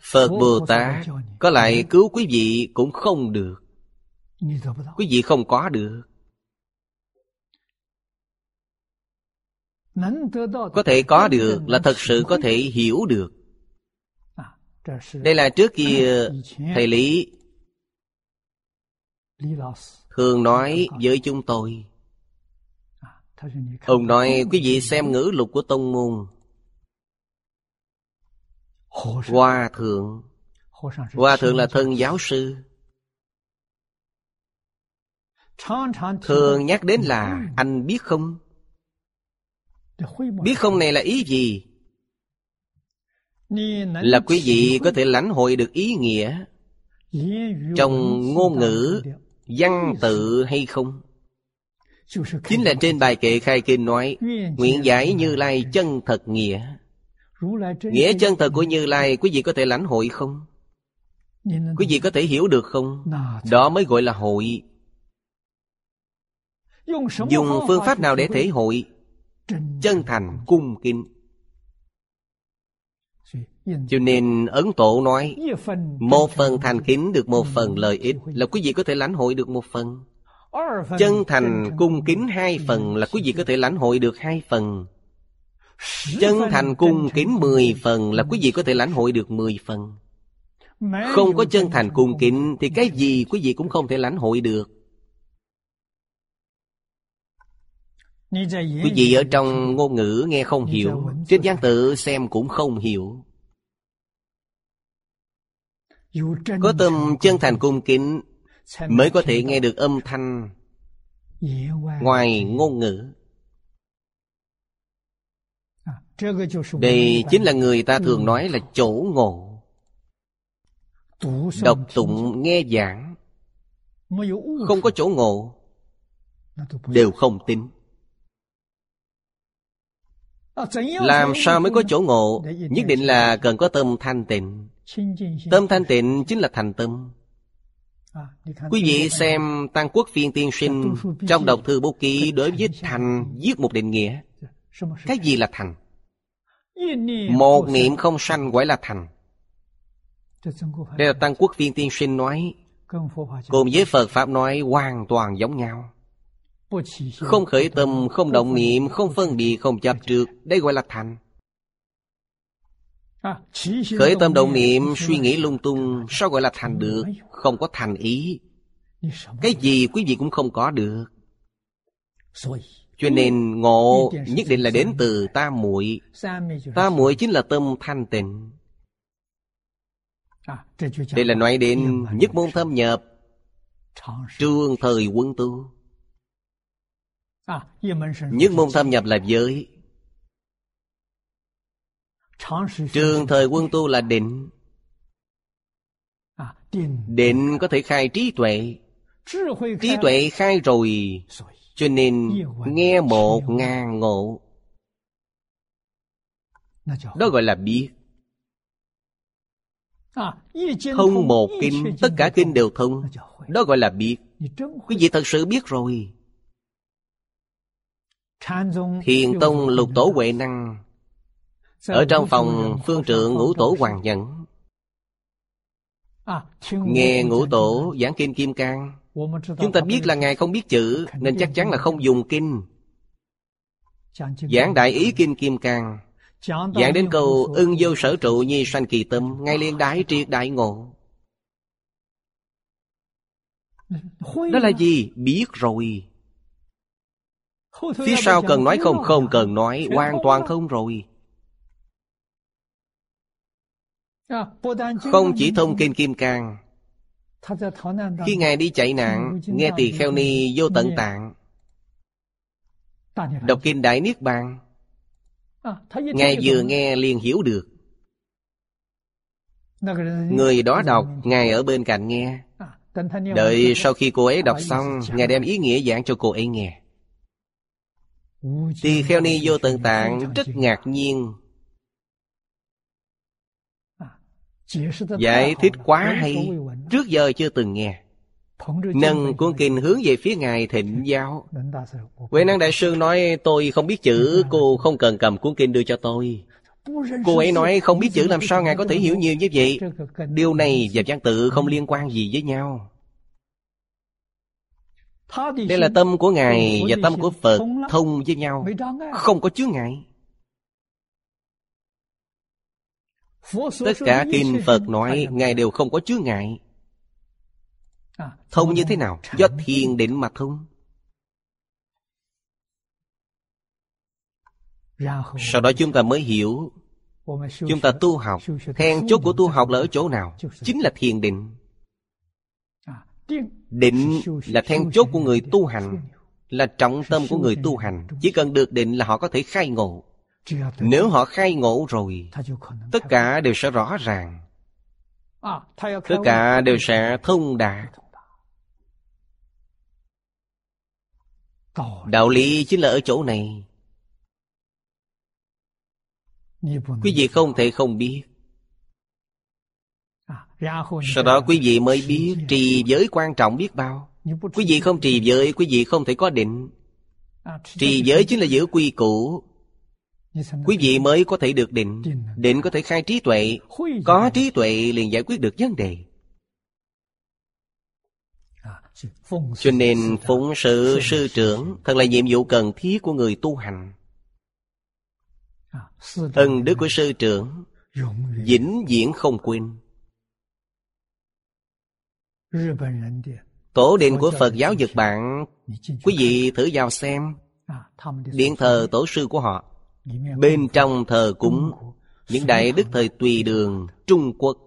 Phật Bồ Tát Có lại cứu quý vị cũng không được。Quý vị không có được。Có thể có được là thật sự có thể hiểu được Đây là trước kia Thầy Lý Thường nói với chúng tôi. Ông nói quý vị xem ngữ lục của Tông Môn. Hòa Thượng. Hòa Thượng là thân giáo sư. Thường nhắc đến là Anh biết không? Biết không này là ý gì Là quý vị có thể lãnh hội được ý nghĩa Trong ngôn ngữ Văn tự hay không Chính là trên bài kệ khai kinh nói Nguyện giải như lai chân thật nghĩa Nghĩa chân thật của Như Lai Quý vị có thể lãnh hội không? Quý vị có thể hiểu được không? Đó mới gọi là hội Dùng phương pháp nào để thể hội? Chân thành cung kính cho nên Ấn Tổ nói Một phần thành kính được một phần lợi ích Là quý vị có thể lãnh hội được một phần Chân thành cung kính hai phần Là quý vị có thể lãnh hội được hai phần Chân thành cung kính mười phần là quý vị có thể lãnh hội được mười phần. Không có chân thành cung kính thì cái gì quý vị cũng không thể lãnh hội được. Quý vị ở trong ngôn ngữ nghe không hiểu, trên văn tự xem cũng không hiểu. Có tâm chân thành cung kính mới có thể nghe được âm thanh ngoài ngôn ngữ. đây chính là người ta thường nói là chỗ ngộ. Đọc tụng nghe giảng. Không có chỗ ngộ. Đều không tin. Làm sao mới có chỗ ngộ? Nhất định là cần có tâm thanh tịnh tâm thanh tịnh chính. là thành tâm. Quý vị xem tăng quốc phiên tiên sinh trong đọc thư bố ký đối với thành viết một định nghĩa. Cái gì là thành? Một niệm không sanh gọi là thành. Đây là Tăng Quốc Viên Tiên Sinh nói Cùng với Phật Pháp nói hoàn toàn giống nhau. Không khởi tâm, không động niệm, không phân biệt, không chấp trước. Đây gọi là thành Khởi tâm động niệm, suy nghĩ lung tung Sao gọi là thành được? Không có thành ý. Cái gì quý vị cũng không có được. Cho nên ngộ nhất định là đến từ ta muội. Ta muội chính là tâm thanh tịnh. Đây là nói đến nhất môn thâm nhập Trương thời quân tu. Nhất môn thâm nhập là giới. Trường thời quân tu là định. Định có thể khai trí tuệ. Trí tuệ khai rồi. Cho nên nghe một ngàn ngộ. Đó gọi là biết. Thông một kinh Tất cả kinh đều thông. Đó gọi là biết. Quý vị thật sự biết rồi. Thiền Tông lục tổ Huệ Năng Ở trong phòng phương trượng ngũ tổ Hoàng Nhẫn Nghe ngũ tổ giảng kinh Kim Cang. Chúng ta biết là Ngài không biết chữ Nên chắc chắn là không dùng kinh. Giảng đại ý kinh Kim Cang. Giảng đến câu ưng vô sở trụ nhi sanh kỳ tâm Ngay liên đái triệt đại ngộ. Đó là gì? Biết rồi. Phía sau cần nói không? Không cần nói Hoàn toàn thông rồi Không chỉ thông kinh Kim Cang. khi Ngài đi chạy nạn Nghe tỳ kheo ni vô tận tạng. Đọc kinh Đại Niết Bàn. Ngài vừa nghe liền hiểu được. Người đó đọc Ngài ở bên cạnh nghe. Đợi sau khi cô ấy đọc xong Ngài đem ý nghĩa giảng cho cô ấy nghe. Tỳ kheo ni vô tận tạng rất ngạc nhiên Giải thích quá hay. Trước giờ chưa từng nghe. Nâng cuốn kinh hướng về phía Ngài thịnh giáo. Huệ năng đại sư nói, Tôi không biết chữ, Cô không cần cầm cuốn kinh đưa cho tôi. Cô ấy nói, không biết chữ, làm sao Ngài có thể hiểu nhiều như vậy? Điều này và văn tự không liên quan gì với nhau. Đây là tâm của Ngài và tâm của Phật thông với nhau. Không có chướng ngại. Tất cả kinh Phật nói Ngài đều không có chướng ngại. Thông như thế nào? Do thiền định mà thông. Sau đó chúng ta mới hiểu. Chúng ta tu học. Then chốt của tu học là ở chỗ nào? Chính là thiền định. Định là then chốt của người tu hành Là trọng tâm của người tu hành. Chỉ cần được định là họ có thể khai ngộ Nếu họ khai ngộ rồi Tất cả đều sẽ rõ ràng. Tất cả đều sẽ thông đạt. Đạo lý chính là ở chỗ này. Quý vị không thể không biết. Sau đó quý vị mới biết Trì giới quan trọng biết bao. Quý vị không trì giới Quý vị không thể có định. Trì giới chính là giữ quy củ Quý vị mới có thể được định Định có thể khai trí tuệ Có trí tuệ liền giải quyết được vấn đề. Cho nên phụng sự sư trưởng Thật là nhiệm vụ cần thiết của người tu hành. Ân đức của sư trưởng vĩnh viễn không quên. Tổ đình của Phật giáo Nhật Bản Quý vị thử vào xem. Điện thờ tổ sư của họ Bên trong thờ cúng, Những đại đức thời tùy đường, Trung Quốc.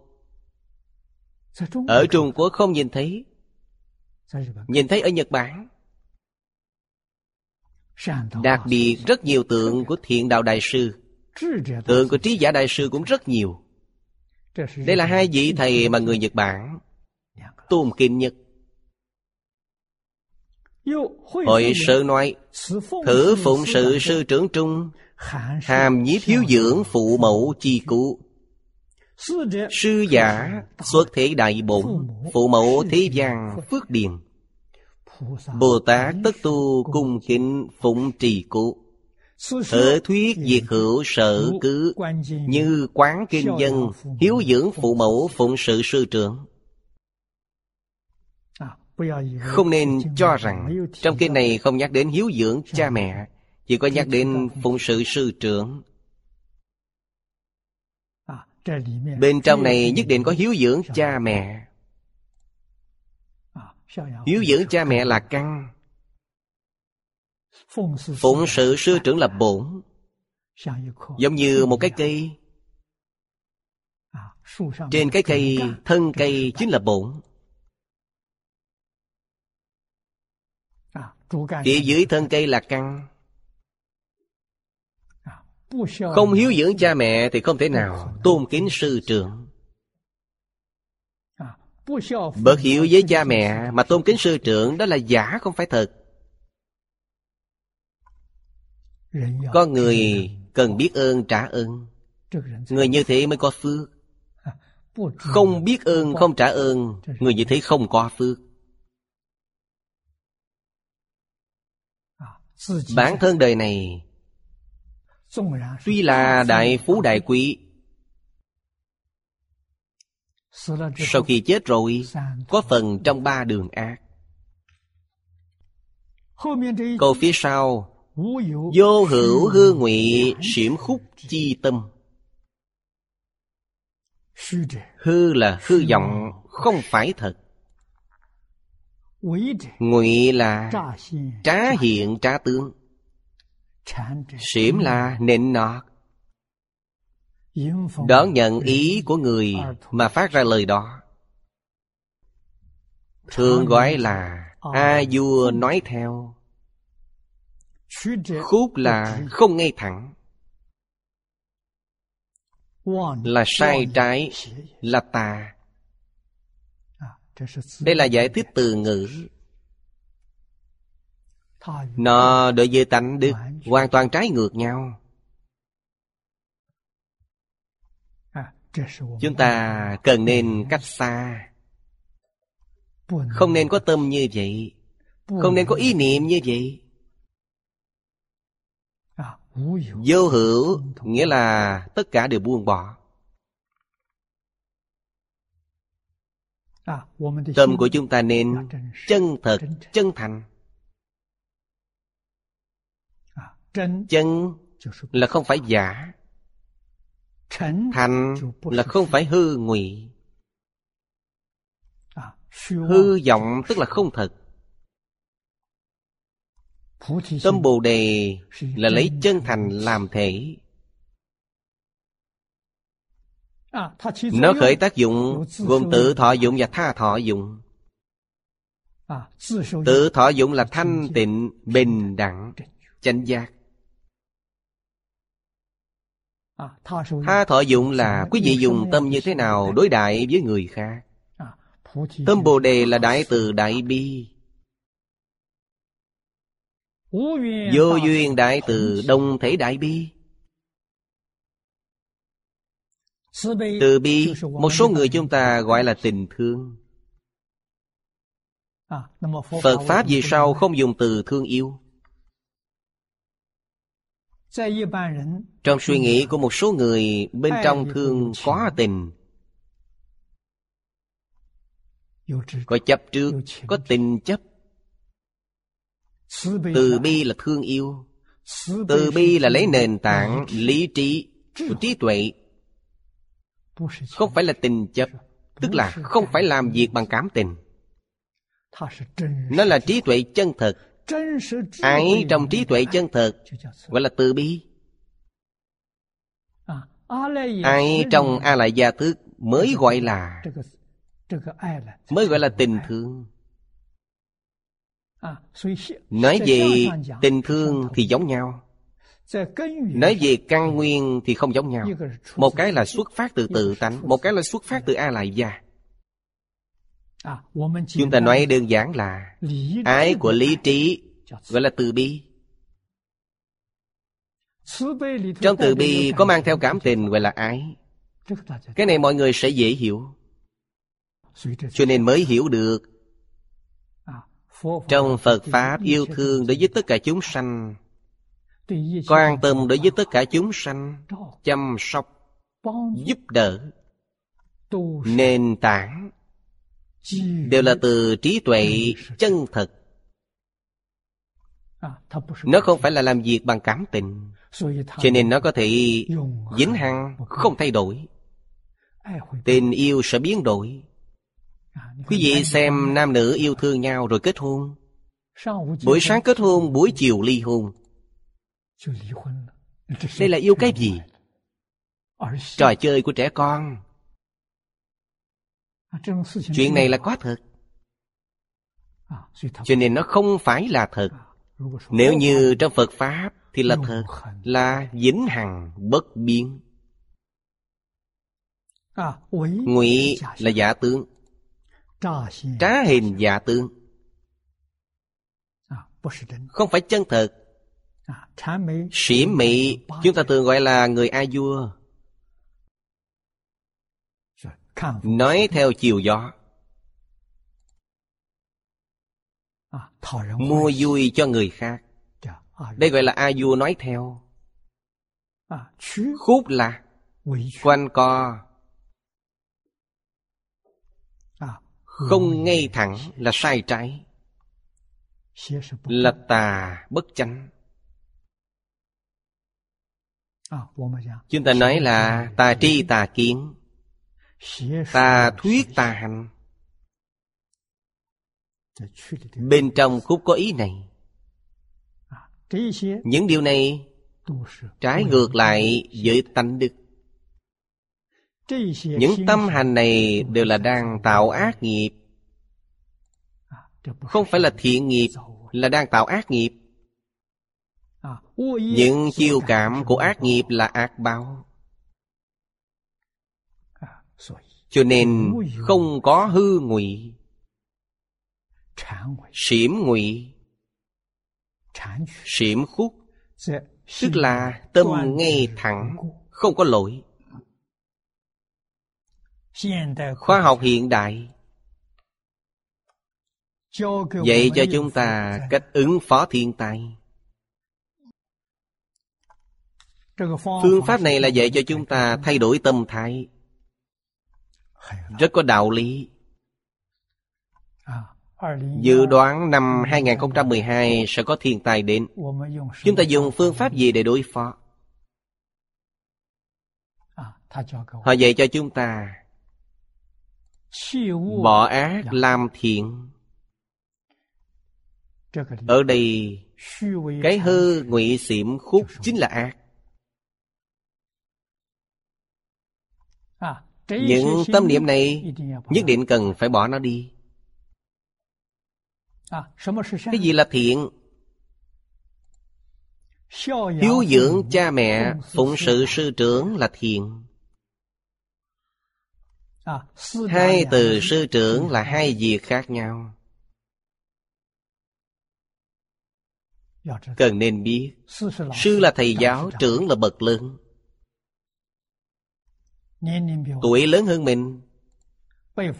Ở Trung Quốc không nhìn thấy. Nhìn thấy ở Nhật Bản. Đặc biệt rất nhiều tượng của thiện đạo đại sư. Tượng của trí giả đại sư cũng rất nhiều. Đây là hai vị thầy mà người Nhật Bản Tôn kính nhất. Hội sự nói, Thử phụng sự sư trưởng trung, Hàm nhí thiếu dưỡng phụ mẫu chi cụ Sư giả xuất thế đại bổn, Phụ mẫu thế gian phước điền. Bồ Tát tất tu cung kính phụng trì cụ. Thở thuyết diệt hữu sở cứ, Như quán kinh dân Hiếu dưỡng phụ mẫu phụng sự sư trưởng. Không nên cho rằng Trong kinh này không nhắc đến hiếu dưỡng cha mẹ Chỉ có nhắc đến phụng sự sư trưởng. Bên trong này nhất định có hiếu dưỡng cha mẹ. Hiếu dưỡng cha mẹ là căn. Phụng sự sư trưởng là bổn. Giống như một cái cây. Trên cái cây, thân cây chính là bổn. Phía dưới thân cây là căn. Không hiếu dưỡng cha mẹ thì không thể nào tôn kính sư trưởng. Bớt hiểu với cha mẹ Mà tôn kính sư trưởng Đó là giả không phải thật. Con người cần biết ơn trả ơn. Người như thế mới có phước. Không biết ơn không trả ơn. Người như thế không có phước Bản thân đời này Tuy là đại phú đại quý sau khi chết rồi Có phần trong ba đường ác。Câu phía sau Vô hữu hư ngụy Xiểm khúc chi tâm。Hư là hư vọng Không phải thật ngụy là trá hiện trá tướng. xỉm là nịnh nọt. Đón nhận ý của người mà phát ra lời đó. Thường gọi là a vua nói theo. Khúc là không ngay thẳng. Là sai trái là tà đây là giải thích từ ngữ. nó đối với tánh đức hoàn toàn trái ngược nhau. Chúng ta cần nên cách xa. Không nên có tâm như vậy. Không nên có ý niệm như vậy. Vô hữu nghĩa là tất cả đều buông bỏ. tâm của chúng ta nên chân thật chân thành。chân là không phải giả thành là không phải hư ngụy。hư vọng tức là không thật。tâm bồ đề là lấy chân thành làm thể。nó khởi tác dụng gồm tự thọ dụng và tha thọ dụng Tự thọ dụng là thanh tịnh, bình đẳng, chánh giác. Tha thọ dụng là quý vị dùng tâm như thế nào đối đại với người khác? Tâm Bồ Đề là đại từ đại bi. Vô duyên đại từ đồng thể đại bi. từ bi, một số người chúng ta gọi là tình thương. Phật pháp vì sao không dùng từ thương yêu? Trong suy nghĩ của một số người, bên trong thương quá tình. Có chấp trước, có tình chấp. Từ bi là thương yêu. Từ bi là lấy nền tảng lý trí của trí tuệ không phải là tình chấp tức là không phải làm việc bằng cảm tình. Nó là trí tuệ chân thật. Ái trong trí tuệ chân thật, gọi là từ bi. Ai trong a lại gia thức mới gọi là, mới gọi là tình thương. Nói gì tình thương thì giống nhau. Nói về căn nguyên thì không giống nhau. Một cái là xuất phát từ tự tánh Một cái là xuất phát từ A-lại gia. Chúng ta nói đơn giản là Ái của lý trí gọi là từ bi. Trong từ bi có mang theo cảm tình gọi là ái. Cái này mọi người sẽ dễ hiểu. Cho nên mới hiểu được. Trong Phật Pháp yêu thương đối với tất cả chúng sanh Quan tâm đối với tất cả chúng sanh Chăm sóc Giúp đỡ Nền tảng Đều là từ trí tuệ chân thật. Nó không phải là làm việc bằng cảm tình Cho nên nó có thể dính hăng Không thay đổi. Tình yêu sẽ biến đổi. Quý vị xem nam nữ yêu thương nhau rồi kết hôn. Buổi sáng kết hôn, buổi chiều ly hôn đây là yêu cái gì? trò chơi của trẻ con. À, Chuyện này là có à, thật. Cho nên nó không phải là thật. Nếu như trong phật pháp thì là thật là vĩnh hằng bất biến. Ngụy là giả tướng. Trá hình giả tướng. À, không phải chân thật. Sĩ Mị, Chúng ta thường gọi là người A Vua Nói theo chiều gió. Mua vui cho người khác. Đây gọi là A Vua nói theo. Khúc là Quanh co. Không ngay thẳng là sai trái. Là tà bất chánh. Chúng ta nói là tà tri tà kiến. Tà thuyết tà hành. Bên trong khúc có ý này. Những điều này Trái ngược lại với tánh đức. Những tâm hành này đều là đang tạo ác nghiệp. Không phải là thiện nghiệp, Là đang tạo ác nghiệp. Những chiêu cảm của ác nghiệp là ác báo. Cho nên không có hư ngụy. Xỉm ngụy. Xỉm khúc Tức là tâm ngay thẳng Không có lỗi. Khoa học hiện đại. Dạy cho chúng ta cách ứng phó thiên tai. phương pháp này là dạy cho chúng ta thay đổi tâm thái. Rất có đạo lý. Dự đoán năm 2012 sẽ có thiên tai đến. Chúng ta dùng phương pháp gì để đối phó? Họ dạy cho chúng ta Bỏ ác làm thiện. Ở đây, Cái hư ngụy xỉm khúc chính là ác. những tâm niệm này nhất định cần phải bỏ nó đi. Cái gì là thiện? Hiếu dưỡng cha mẹ phụng sự sư trưởng là thiện. Hai từ sư trưởng là hai việc khác nhau. Cần nên biết. Sư là thầy giáo trưởng là bậc lương tuổi lớn hơn mình.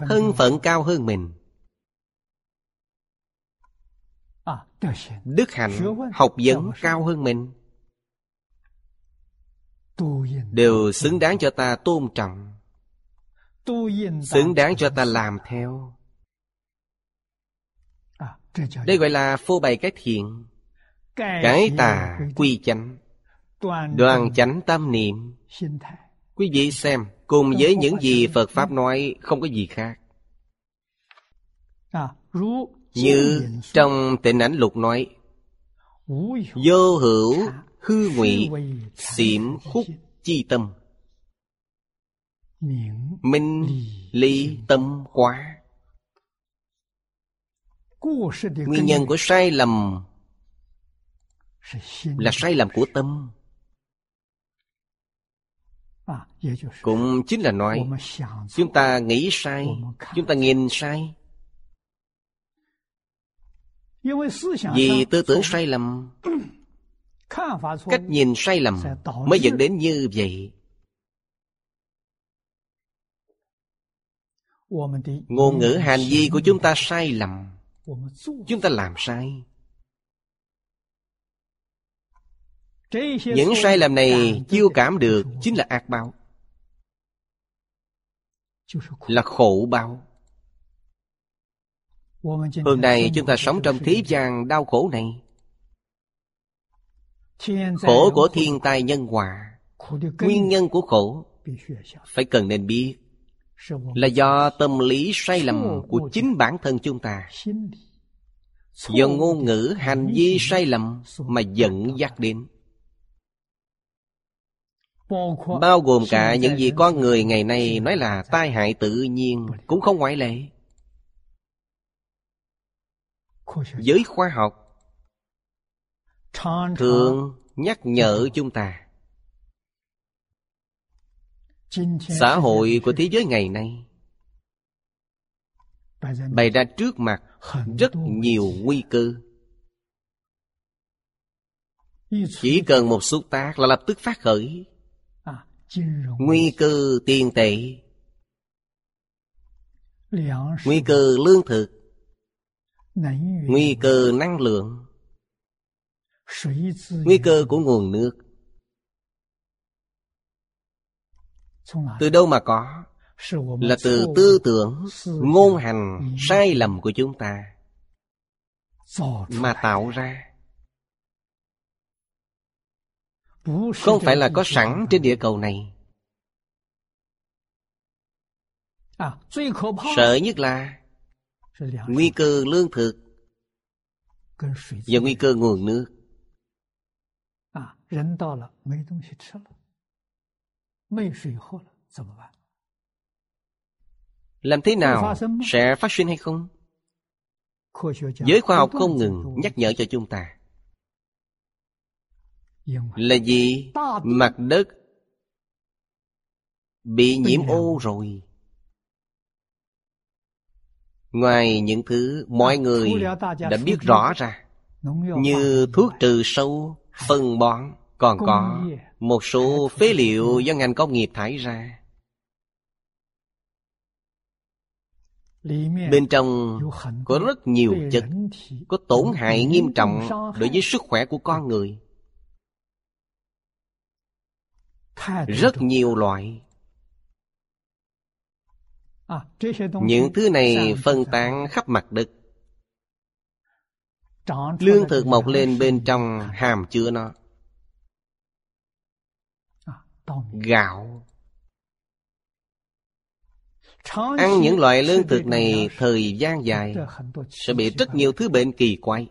Thân phận cao hơn mình. Đức hạnh học vấn cao hơn mình. Đều xứng đáng cho ta tôn trọng. Xứng đáng cho ta làm theo. Đây gọi là phô bày cái thiện. Cái tà quy chánh. Đoàn chánh tâm niệm. Quý vị xem, cùng với những gì Phật Pháp nói không có gì khác. Như trong tịnh ảnh lục nói, Vô hữu hư ngụy xỉm khúc chi tâm. Minh ly tâm hóa Nguyên nhân của sai lầm Là sai lầm của tâm cũng chính là nói chúng ta nghĩ sai chúng ta nhìn sai vì tư tưởng sai lầm cách nhìn sai lầm mới dẫn đến như vậy。ngôn ngữ hành vi của chúng ta sai lầm chúng ta làm sai những sai lầm này chiêu cảm được chính là ác báo. Là khổ. báo. Hôm nay chúng ta sống trong thế gian đau khổ này. Khổ của thiên tai nhân hòa. Nguyên nhân của khổ. Phải cần nên biết là do tâm lý sai lầm của chính bản thân chúng ta. Do ngôn ngữ hành vi sai lầm mà dẫn dắt đến bao gồm cả những gì con người ngày nay nói là tai hại tự nhiên cũng không ngoại lệ. Giới khoa học thường nhắc nhở chúng ta xã hội của thế giới ngày nay bày ra trước mặt rất nhiều nguy cơ. Chỉ cần một xúc tác là lập tức phát khởi. Nguy cơ tiền tệ Nguy cơ lương thực. Nguy cơ năng lượng. Nguy cơ của nguồn nước. Từ đâu mà có? Là từ tư tưởng Ngôn hành sai lầm của chúng ta Mà tạo ra. không phải là có sẵn trên địa cầu này. Sợ nhất là nguy cơ lương thực và nguy cơ nguồn nước. Làm thế nào sẽ phát sinh hay không? Giới khoa học không ngừng nhắc nhở cho chúng ta. Là gì? Mặt đất Bị nhiễm ô rồi. Ngoài những thứ mọi người đã biết rõ ra Như thuốc trừ sâu, phân bón Còn có một số phế liệu do ngành công nghiệp thải ra. Bên trong có rất nhiều chất Có tổn hại nghiêm trọng đối với sức khỏe của con người Rất nhiều loại. Những thứ này phân tán khắp mặt đất. Lương thực mọc lên bên trong hàm chứa nó. Gạo. Ăn những loại lương thực này thời gian dài sẽ bị rất nhiều thứ bệnh kỳ quái.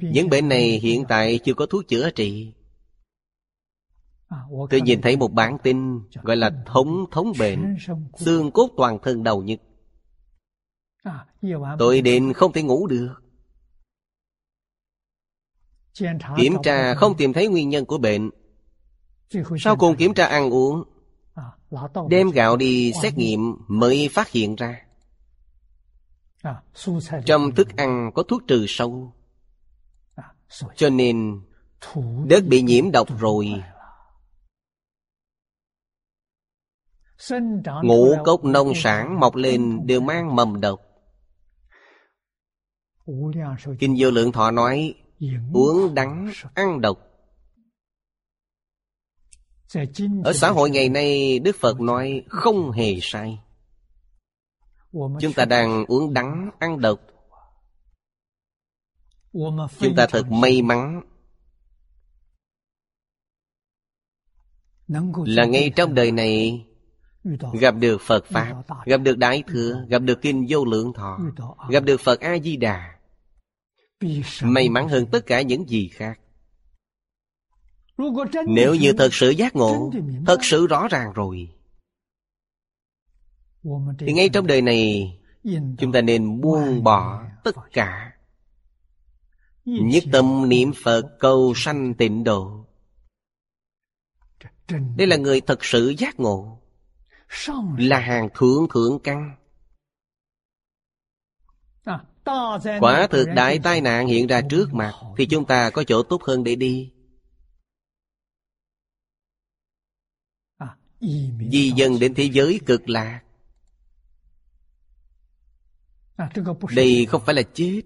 Những bệnh này hiện tại chưa có thuốc chữa trị Tôi nhìn thấy một bản tin gọi là thống thống bệnh Xương cốt toàn thân đầu nhức. Tôi đến không thể ngủ được. Kiểm tra không tìm thấy nguyên nhân của bệnh. Sau cùng kiểm tra ăn uống. Đem gạo đi xét nghiệm mới phát hiện ra. Trong thức ăn có thuốc trừ sâu. Cho nên Đất bị nhiễm độc rồi Ngũ cốc nông sản mọc lên đều mang mầm độc. Kinh vô lượng thọ nói Uống đắng, ăn độc. Ở xã hội ngày nay Đức Phật nói không hề sai. Chúng ta đang uống đắng, ăn độc. Chúng ta thật may mắn. Là ngay trong đời này Gặp được Phật Pháp Gặp được Đại Thừa Gặp được Kinh Vô Lượng Thọ Gặp được Phật A-di-đà. May mắn hơn tất cả những gì khác. Nếu như thật sự giác ngộ Thật sự rõ ràng rồi. Thì ngay trong đời này Chúng ta nên buông bỏ tất cả. Nhất tâm niệm Phật cầu sanh tịnh độ. Đây là người thật sự giác ngộ là hàng thượng thượng căn quả thực đại tai nạn hiện ra trước mặt thì chúng ta có chỗ tốt hơn để đi. Di dân đến thế giới cực lạc. Đây không phải là chết.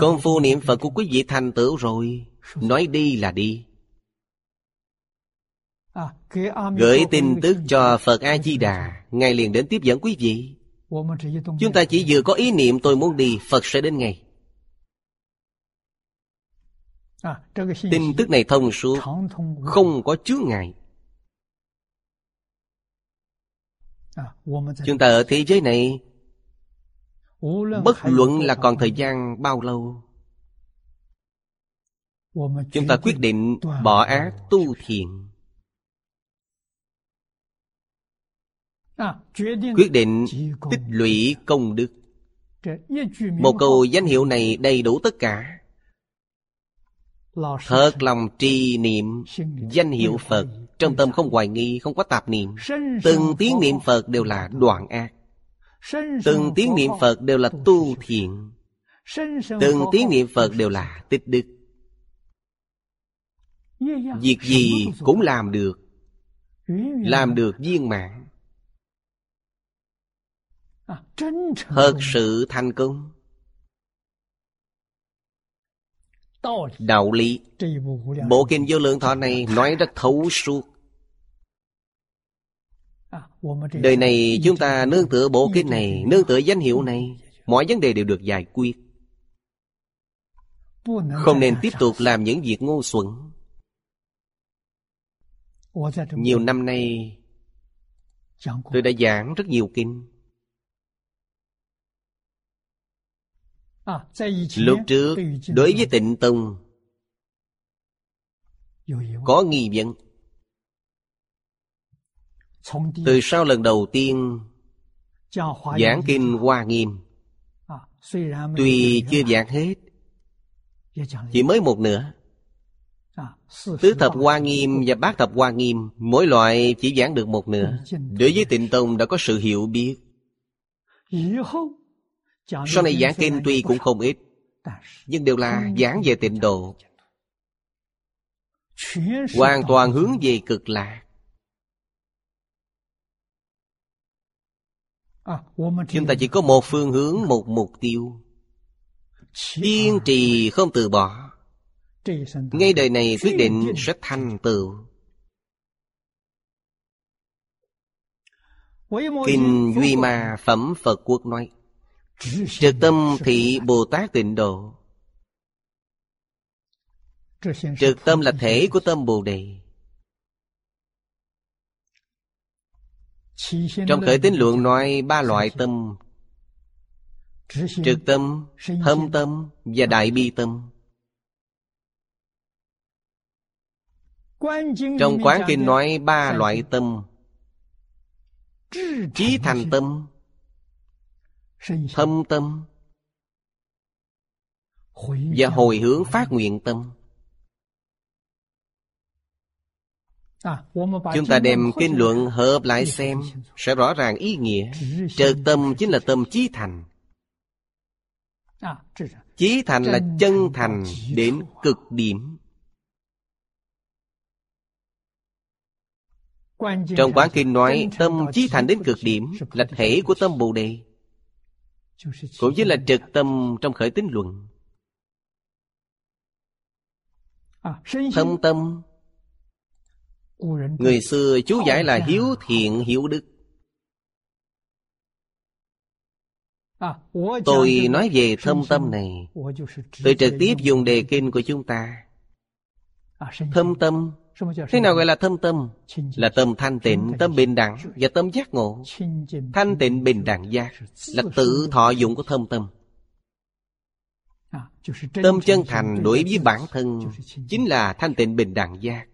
Công phu niệm phật của quý vị thành tựu rồi. Nói đi là đi Gửi tin tức cho Phật A-di-đà Ngài liền đến tiếp dẫn quý vị. Chúng ta chỉ vừa có ý niệm tôi muốn đi Phật sẽ đến ngay. Tin tức này thông suốt Không có chướng ngại. Chúng ta ở thế giới này Bất luận là còn thời gian bao lâu Chúng ta quyết định bỏ ác tu thiện quyết định tích lũy công đức. Một câu danh hiệu này đầy đủ tất cả. Thật lòng trì niệm danh hiệu phật. trong tâm không hoài nghi không có tạp niệm. Từng tiếng niệm phật đều là đoạn ác. Từng tiếng niệm phật đều là tu thiện. Từng tiếng niệm phật đều là tích đức. Việc gì cũng làm được. Làm được viên mãn thật sự thành công. Đạo lý. bộ kinh vô lượng thọ này nói rất thấu suốt. Đời này chúng ta nương tựa bộ kinh này nương tựa danh hiệu này mọi vấn đề đều được giải quyết. Không nên tiếp tục làm những việc ngu xuẩn. Nhiều năm nay tôi đã giảng rất nhiều kinh Lúc trước đối với tịnh tông Có nghi vấn. Từ sau lần đầu tiên Giảng kinh Hoa Nghiêm. Tuy chưa giảng hết Chỉ mới một nửa. Tứ thập Hoa Nghiêm và bát thập Hoa Nghiêm Mỗi loại chỉ giảng được một nửa. Đối với tịnh tông đã có sự hiểu biết. Sau này giảng kinh tuy cũng không ít Nhưng đều là giảng về tịnh độ. Hoàn toàn hướng về cực lạc. Chúng ta chỉ có một phương hướng, một mục tiêu. Kiên trì không từ bỏ. Ngay đời này quyết định sẽ thành tựu. Kinh Duy Ma Phẩm Phật Quốc nói Trực tâm thị Bồ Tát tịnh độ. Trực tâm là thể của tâm Bồ Đề. Trong khởi tín luận nói ba loại tâm. Trực tâm, thâm tâm và đại bi tâm. Trong quán kinh nói ba loại tâm. Trí thành tâm, thâm tâm. Và hồi hướng phát nguyện tâm. Chúng ta đem kinh luận hợp lại xem Sẽ rõ ràng ý nghĩa. Trực tâm chính là tâm chí thành. Chí thành là chân thành đến cực điểm. Trong quán kinh nói Tâm chí thành đến cực điểm Là thể của tâm Bồ Đề Cũng chính là trực tâm trong khởi tín luận. Thâm tâm. Người xưa chú giải là hiếu thiện hiếu đức. Tôi nói về thâm tâm này. Tôi trực tiếp dùng đề kinh của chúng ta. Thâm tâm Thế nào gọi là thâm tâm? Là tâm thanh tịnh, tâm bình đẳng và tâm giác ngộ. Thanh tịnh bình đẳng giác Là tự thọ dụng của thâm tâm. Tâm chân thành đối với bản thân Chính là thanh tịnh bình đẳng giác.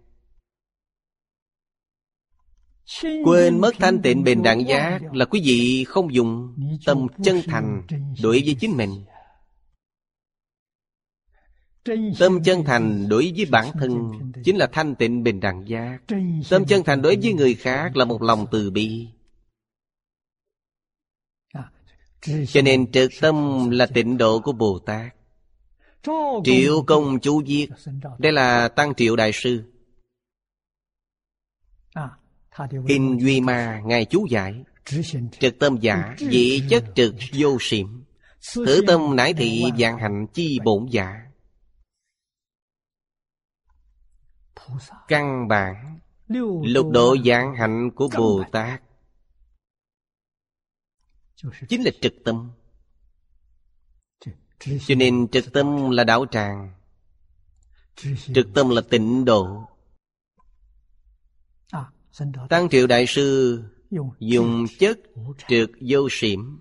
Quên mất thanh tịnh bình đẳng giác Là quý vị không dùng tâm chân thành đối với chính mình Tâm chân thành đối với bản thân Chính là thanh tịnh bình đẳng giác. Tâm chân thành đối với người khác Là một lòng từ bi. Cho nên trực tâm là tịnh độ của Bồ Tát. Triệu công chú viết. Đây là Tăng Triệu Đại Sư. Kinh Duy Ma Ngài chú giải. Trực tâm giả Dị chất trực vô xỉm Thử tâm nải thị dạng hạnh chi bổn giả Căn bản Lục độ dạng hạnh của Bồ Tát. Chính là trực tâm. Cho nên trực tâm là đạo tràng. Trực tâm là tịnh độ. Tăng Triệu Đại Sư dùng chất trực vô xỉm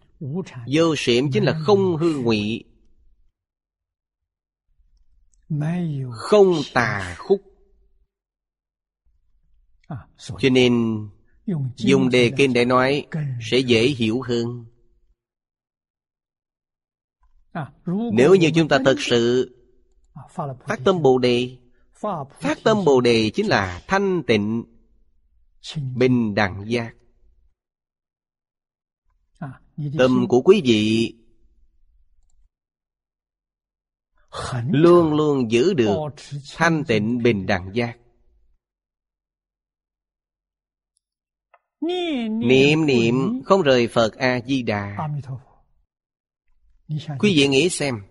Vô xỉm chính là không hư ngụy. Không tà khúc cho nên, dùng đề kinh để nói Sẽ dễ hiểu hơn. Nếu như chúng ta thật sự Phát tâm Bồ Đề, Phát tâm Bồ Đề chính là thanh tịnh, Bình đẳng giác. Tâm của quý vị Luôn luôn giữ được Thanh tịnh, bình đẳng giác. Niệm niệm không rời Phật A-di-đà. Quý vị nghĩ xem.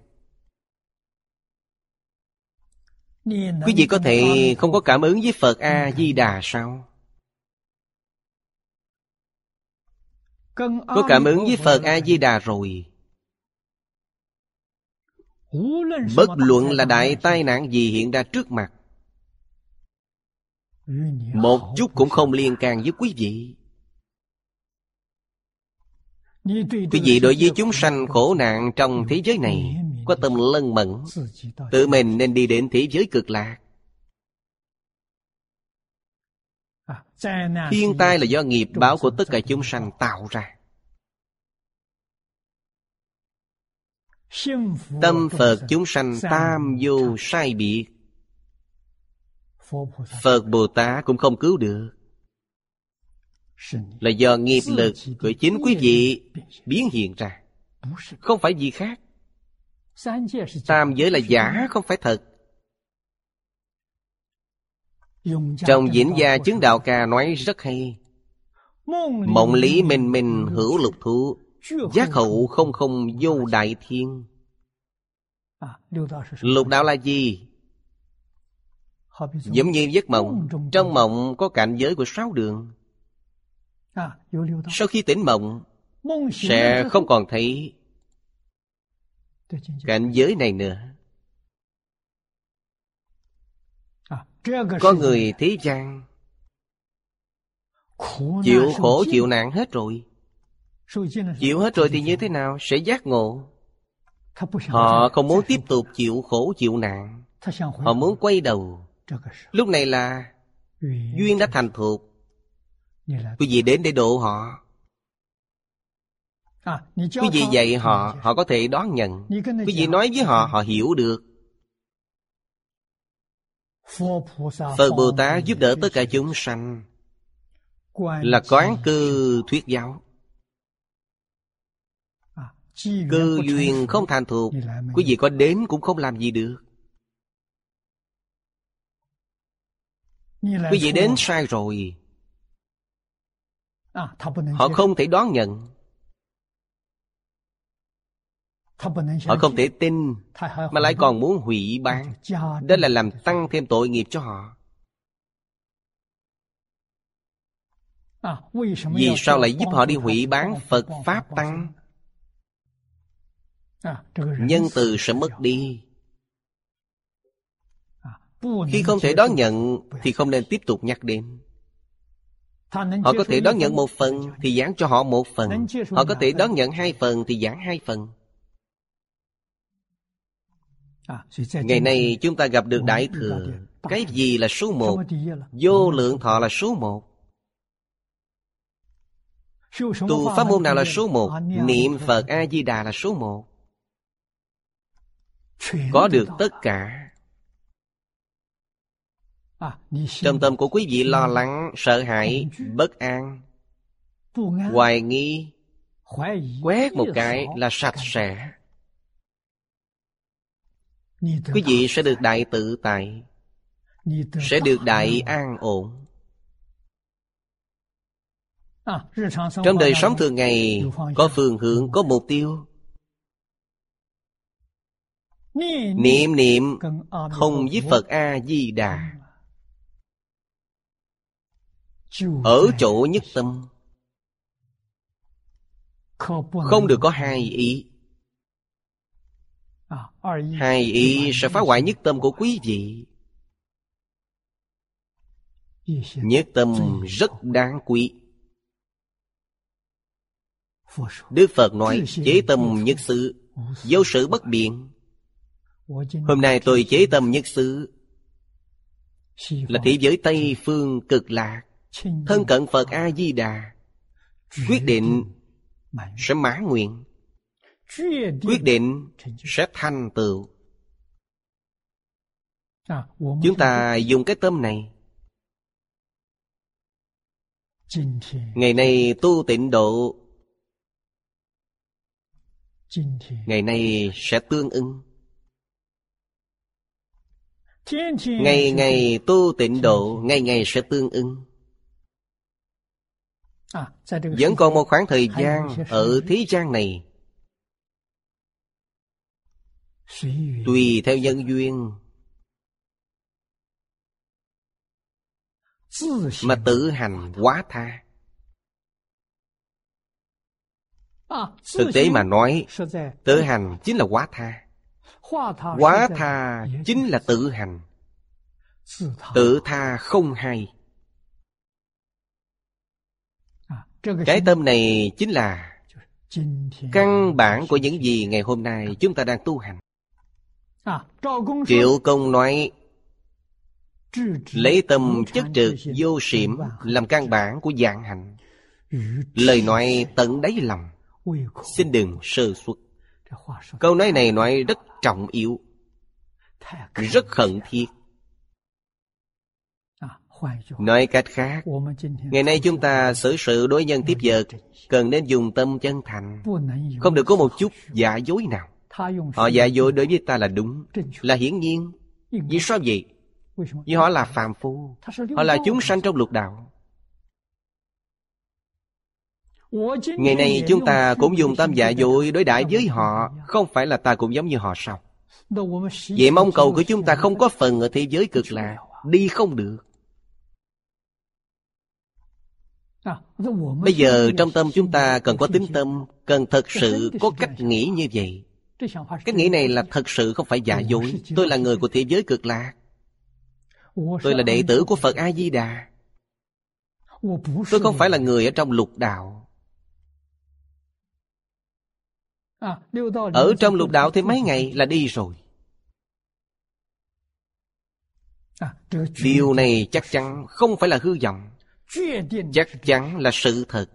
Quý vị có thể không có cảm ứng với Phật A-di-đà sao? Có cảm ứng với Phật A-di-đà rồi. Bất luận là đại tai nạn gì hiện ra trước mặt Một chút cũng không liên can với quý vị Quý vị đối với chúng sanh khổ nạn trong thế giới này Có tâm lân mẫn, Tự mình nên đi đến thế giới cực lạc. Thiên tai là do nghiệp báo của tất cả chúng sanh tạo ra. Tâm Phật chúng sanh tam vô sai biệt. Phật Bồ Tát cũng không cứu được. Là do nghiệp lực của chính quý vị biến hiện ra. Không phải gì khác. Tam giới là giả không phải thật. Trong diễn gia chứng đạo ca nói rất hay. Mộng lý minh minh hữu lục thú. Giác hậu không không vô đại thiên. Lục đạo là gì? Giống như giấc mộng. Trong mộng có cảnh giới của sáu đường Sau khi tỉnh mộng Sẽ không còn thấy Cảnh giới này nữa. Có người thế gian Chịu khổ chịu nạn hết rồi. Chịu hết rồi thì như thế nào? Sẽ giác ngộ. Họ không muốn tiếp tục chịu khổ chịu nạn. Họ muốn quay đầu. Lúc này là Duyên đã thành thuộc Quý vị đến để độ họ. Quý vị dạy họ Họ có thể đón nhận. Quý vị nói với họ Họ hiểu được. Phật Bồ Tát giúp đỡ tất cả chúng sanh. Là quán cư thuyết giáo. Cơ duyên không thành thuộc. Quý vị có đến cũng không làm gì được. Quý vị đến sai rồi Họ không thể đón nhận. Họ không thể tin Mà lại còn muốn hủy bán Đó là làm tăng thêm tội nghiệp cho họ. Vì sao lại giúp họ đi hủy bán Phật Pháp Tăng? Nhân từ sẽ mất đi. Khi không thể đón nhận Thì không nên tiếp tục nhắc đến Họ có thể đón nhận một phần Thì giảng cho họ một phần. Họ có thể đón nhận hai phần Thì giảng hai phần. Ngày nay chúng ta gặp được Đại Thừa. Cái gì là số một? Vô lượng thọ là số một. Tu pháp môn nào là số một? Niệm Phật A-di-đà là số một. Có được tất cả Trong tâm của quý vị lo lắng, sợ hãi, bất an Hoài nghi Quét một cái là sạch sẽ. Quý vị sẽ được đại tự tại Sẽ được đại an ổn. Trong đời sống thường ngày Có phương hướng, có mục tiêu. Niệm niệm Thông với Phật A-di-đà Ở chỗ nhất tâm. Không được có hai ý. Hai ý sẽ phá hoại nhất tâm của quý vị. Nhất tâm rất đáng quý. Đức Phật nói chế tâm nhất xứ Dấu sự bất biện. Hôm nay tôi chế tâm nhất xứ. Là thế giới Tây Phương cực lạc Thân cận Phật A-di-đà. Quyết định sẽ mãn nguyện. Quyết định sẽ thành tựu. Chúng ta dùng cái tâm này. Ngày nay tu tịnh độ. Ngày nay sẽ tương ưng Ngày ngày tu tịnh độ Ngày ngày sẽ tương ưng Vẫn còn một khoảng thời gian Ở thế gian này. Tùy theo nhân duyên. Mà tự hành quá tha. Thực tế mà nói Tự hành chính là quá tha. Quá tha chính là tự hành. Tự tha không hay Cái tâm này chính là Căn bản của những gì ngày hôm nay chúng ta đang tu hành. Triệu công nói Lấy tâm chất trực vô xỉm Làm căn bản của dạng hành. Lời nói tận đáy lòng. Xin đừng sơ suất. Câu nói này nói rất trọng yếu. Rất khẩn thiết Nói cách khác Ngày nay chúng ta xử sự đối nhân tiếp vật Cần nên dùng tâm chân thành. Không được có một chút giả dối nào. Họ giả dối đối với ta là đúng Là hiển nhiên. Vì sao vậy? Vì họ là phàm phu. Họ là chúng sanh trong lục đạo. Ngày nay chúng ta cũng dùng tâm giả dối đối đãi với họ. Không phải là ta cũng giống như họ sao? Vậy mong cầu của chúng ta không có phần ở thế giới cực lạc. Đi không được Bây giờ trong tâm chúng ta cần có tính tâm Cần thật sự có cách nghĩ như vậy. Cách nghĩ này là thật sự không phải giả dối. Tôi là người của thế giới cực lạc. Tôi là đệ tử của Phật A-di-đà. Tôi không phải là người ở trong lục đạo. Ở trong lục đạo thêm mấy ngày là đi rồi. Điều này chắc chắn không phải là hư vọng Chắc chắn là sự thật.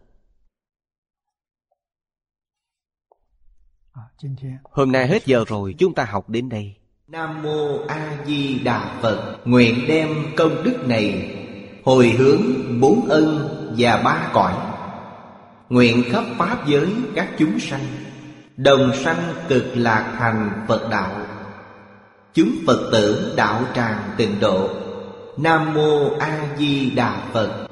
Hôm nay hết giờ rồi, chúng ta học đến đây. Nam Mô A Di Đà Phật, Nguyện đem công đức này Hồi hướng bốn ân và ba cõi. Nguyện khắp Pháp giới các chúng sanh, Đồng sanh cực lạc thành Phật đạo. Chúng Phật tử đạo tràng tịnh độ. Nam Mô A Di Đà Phật.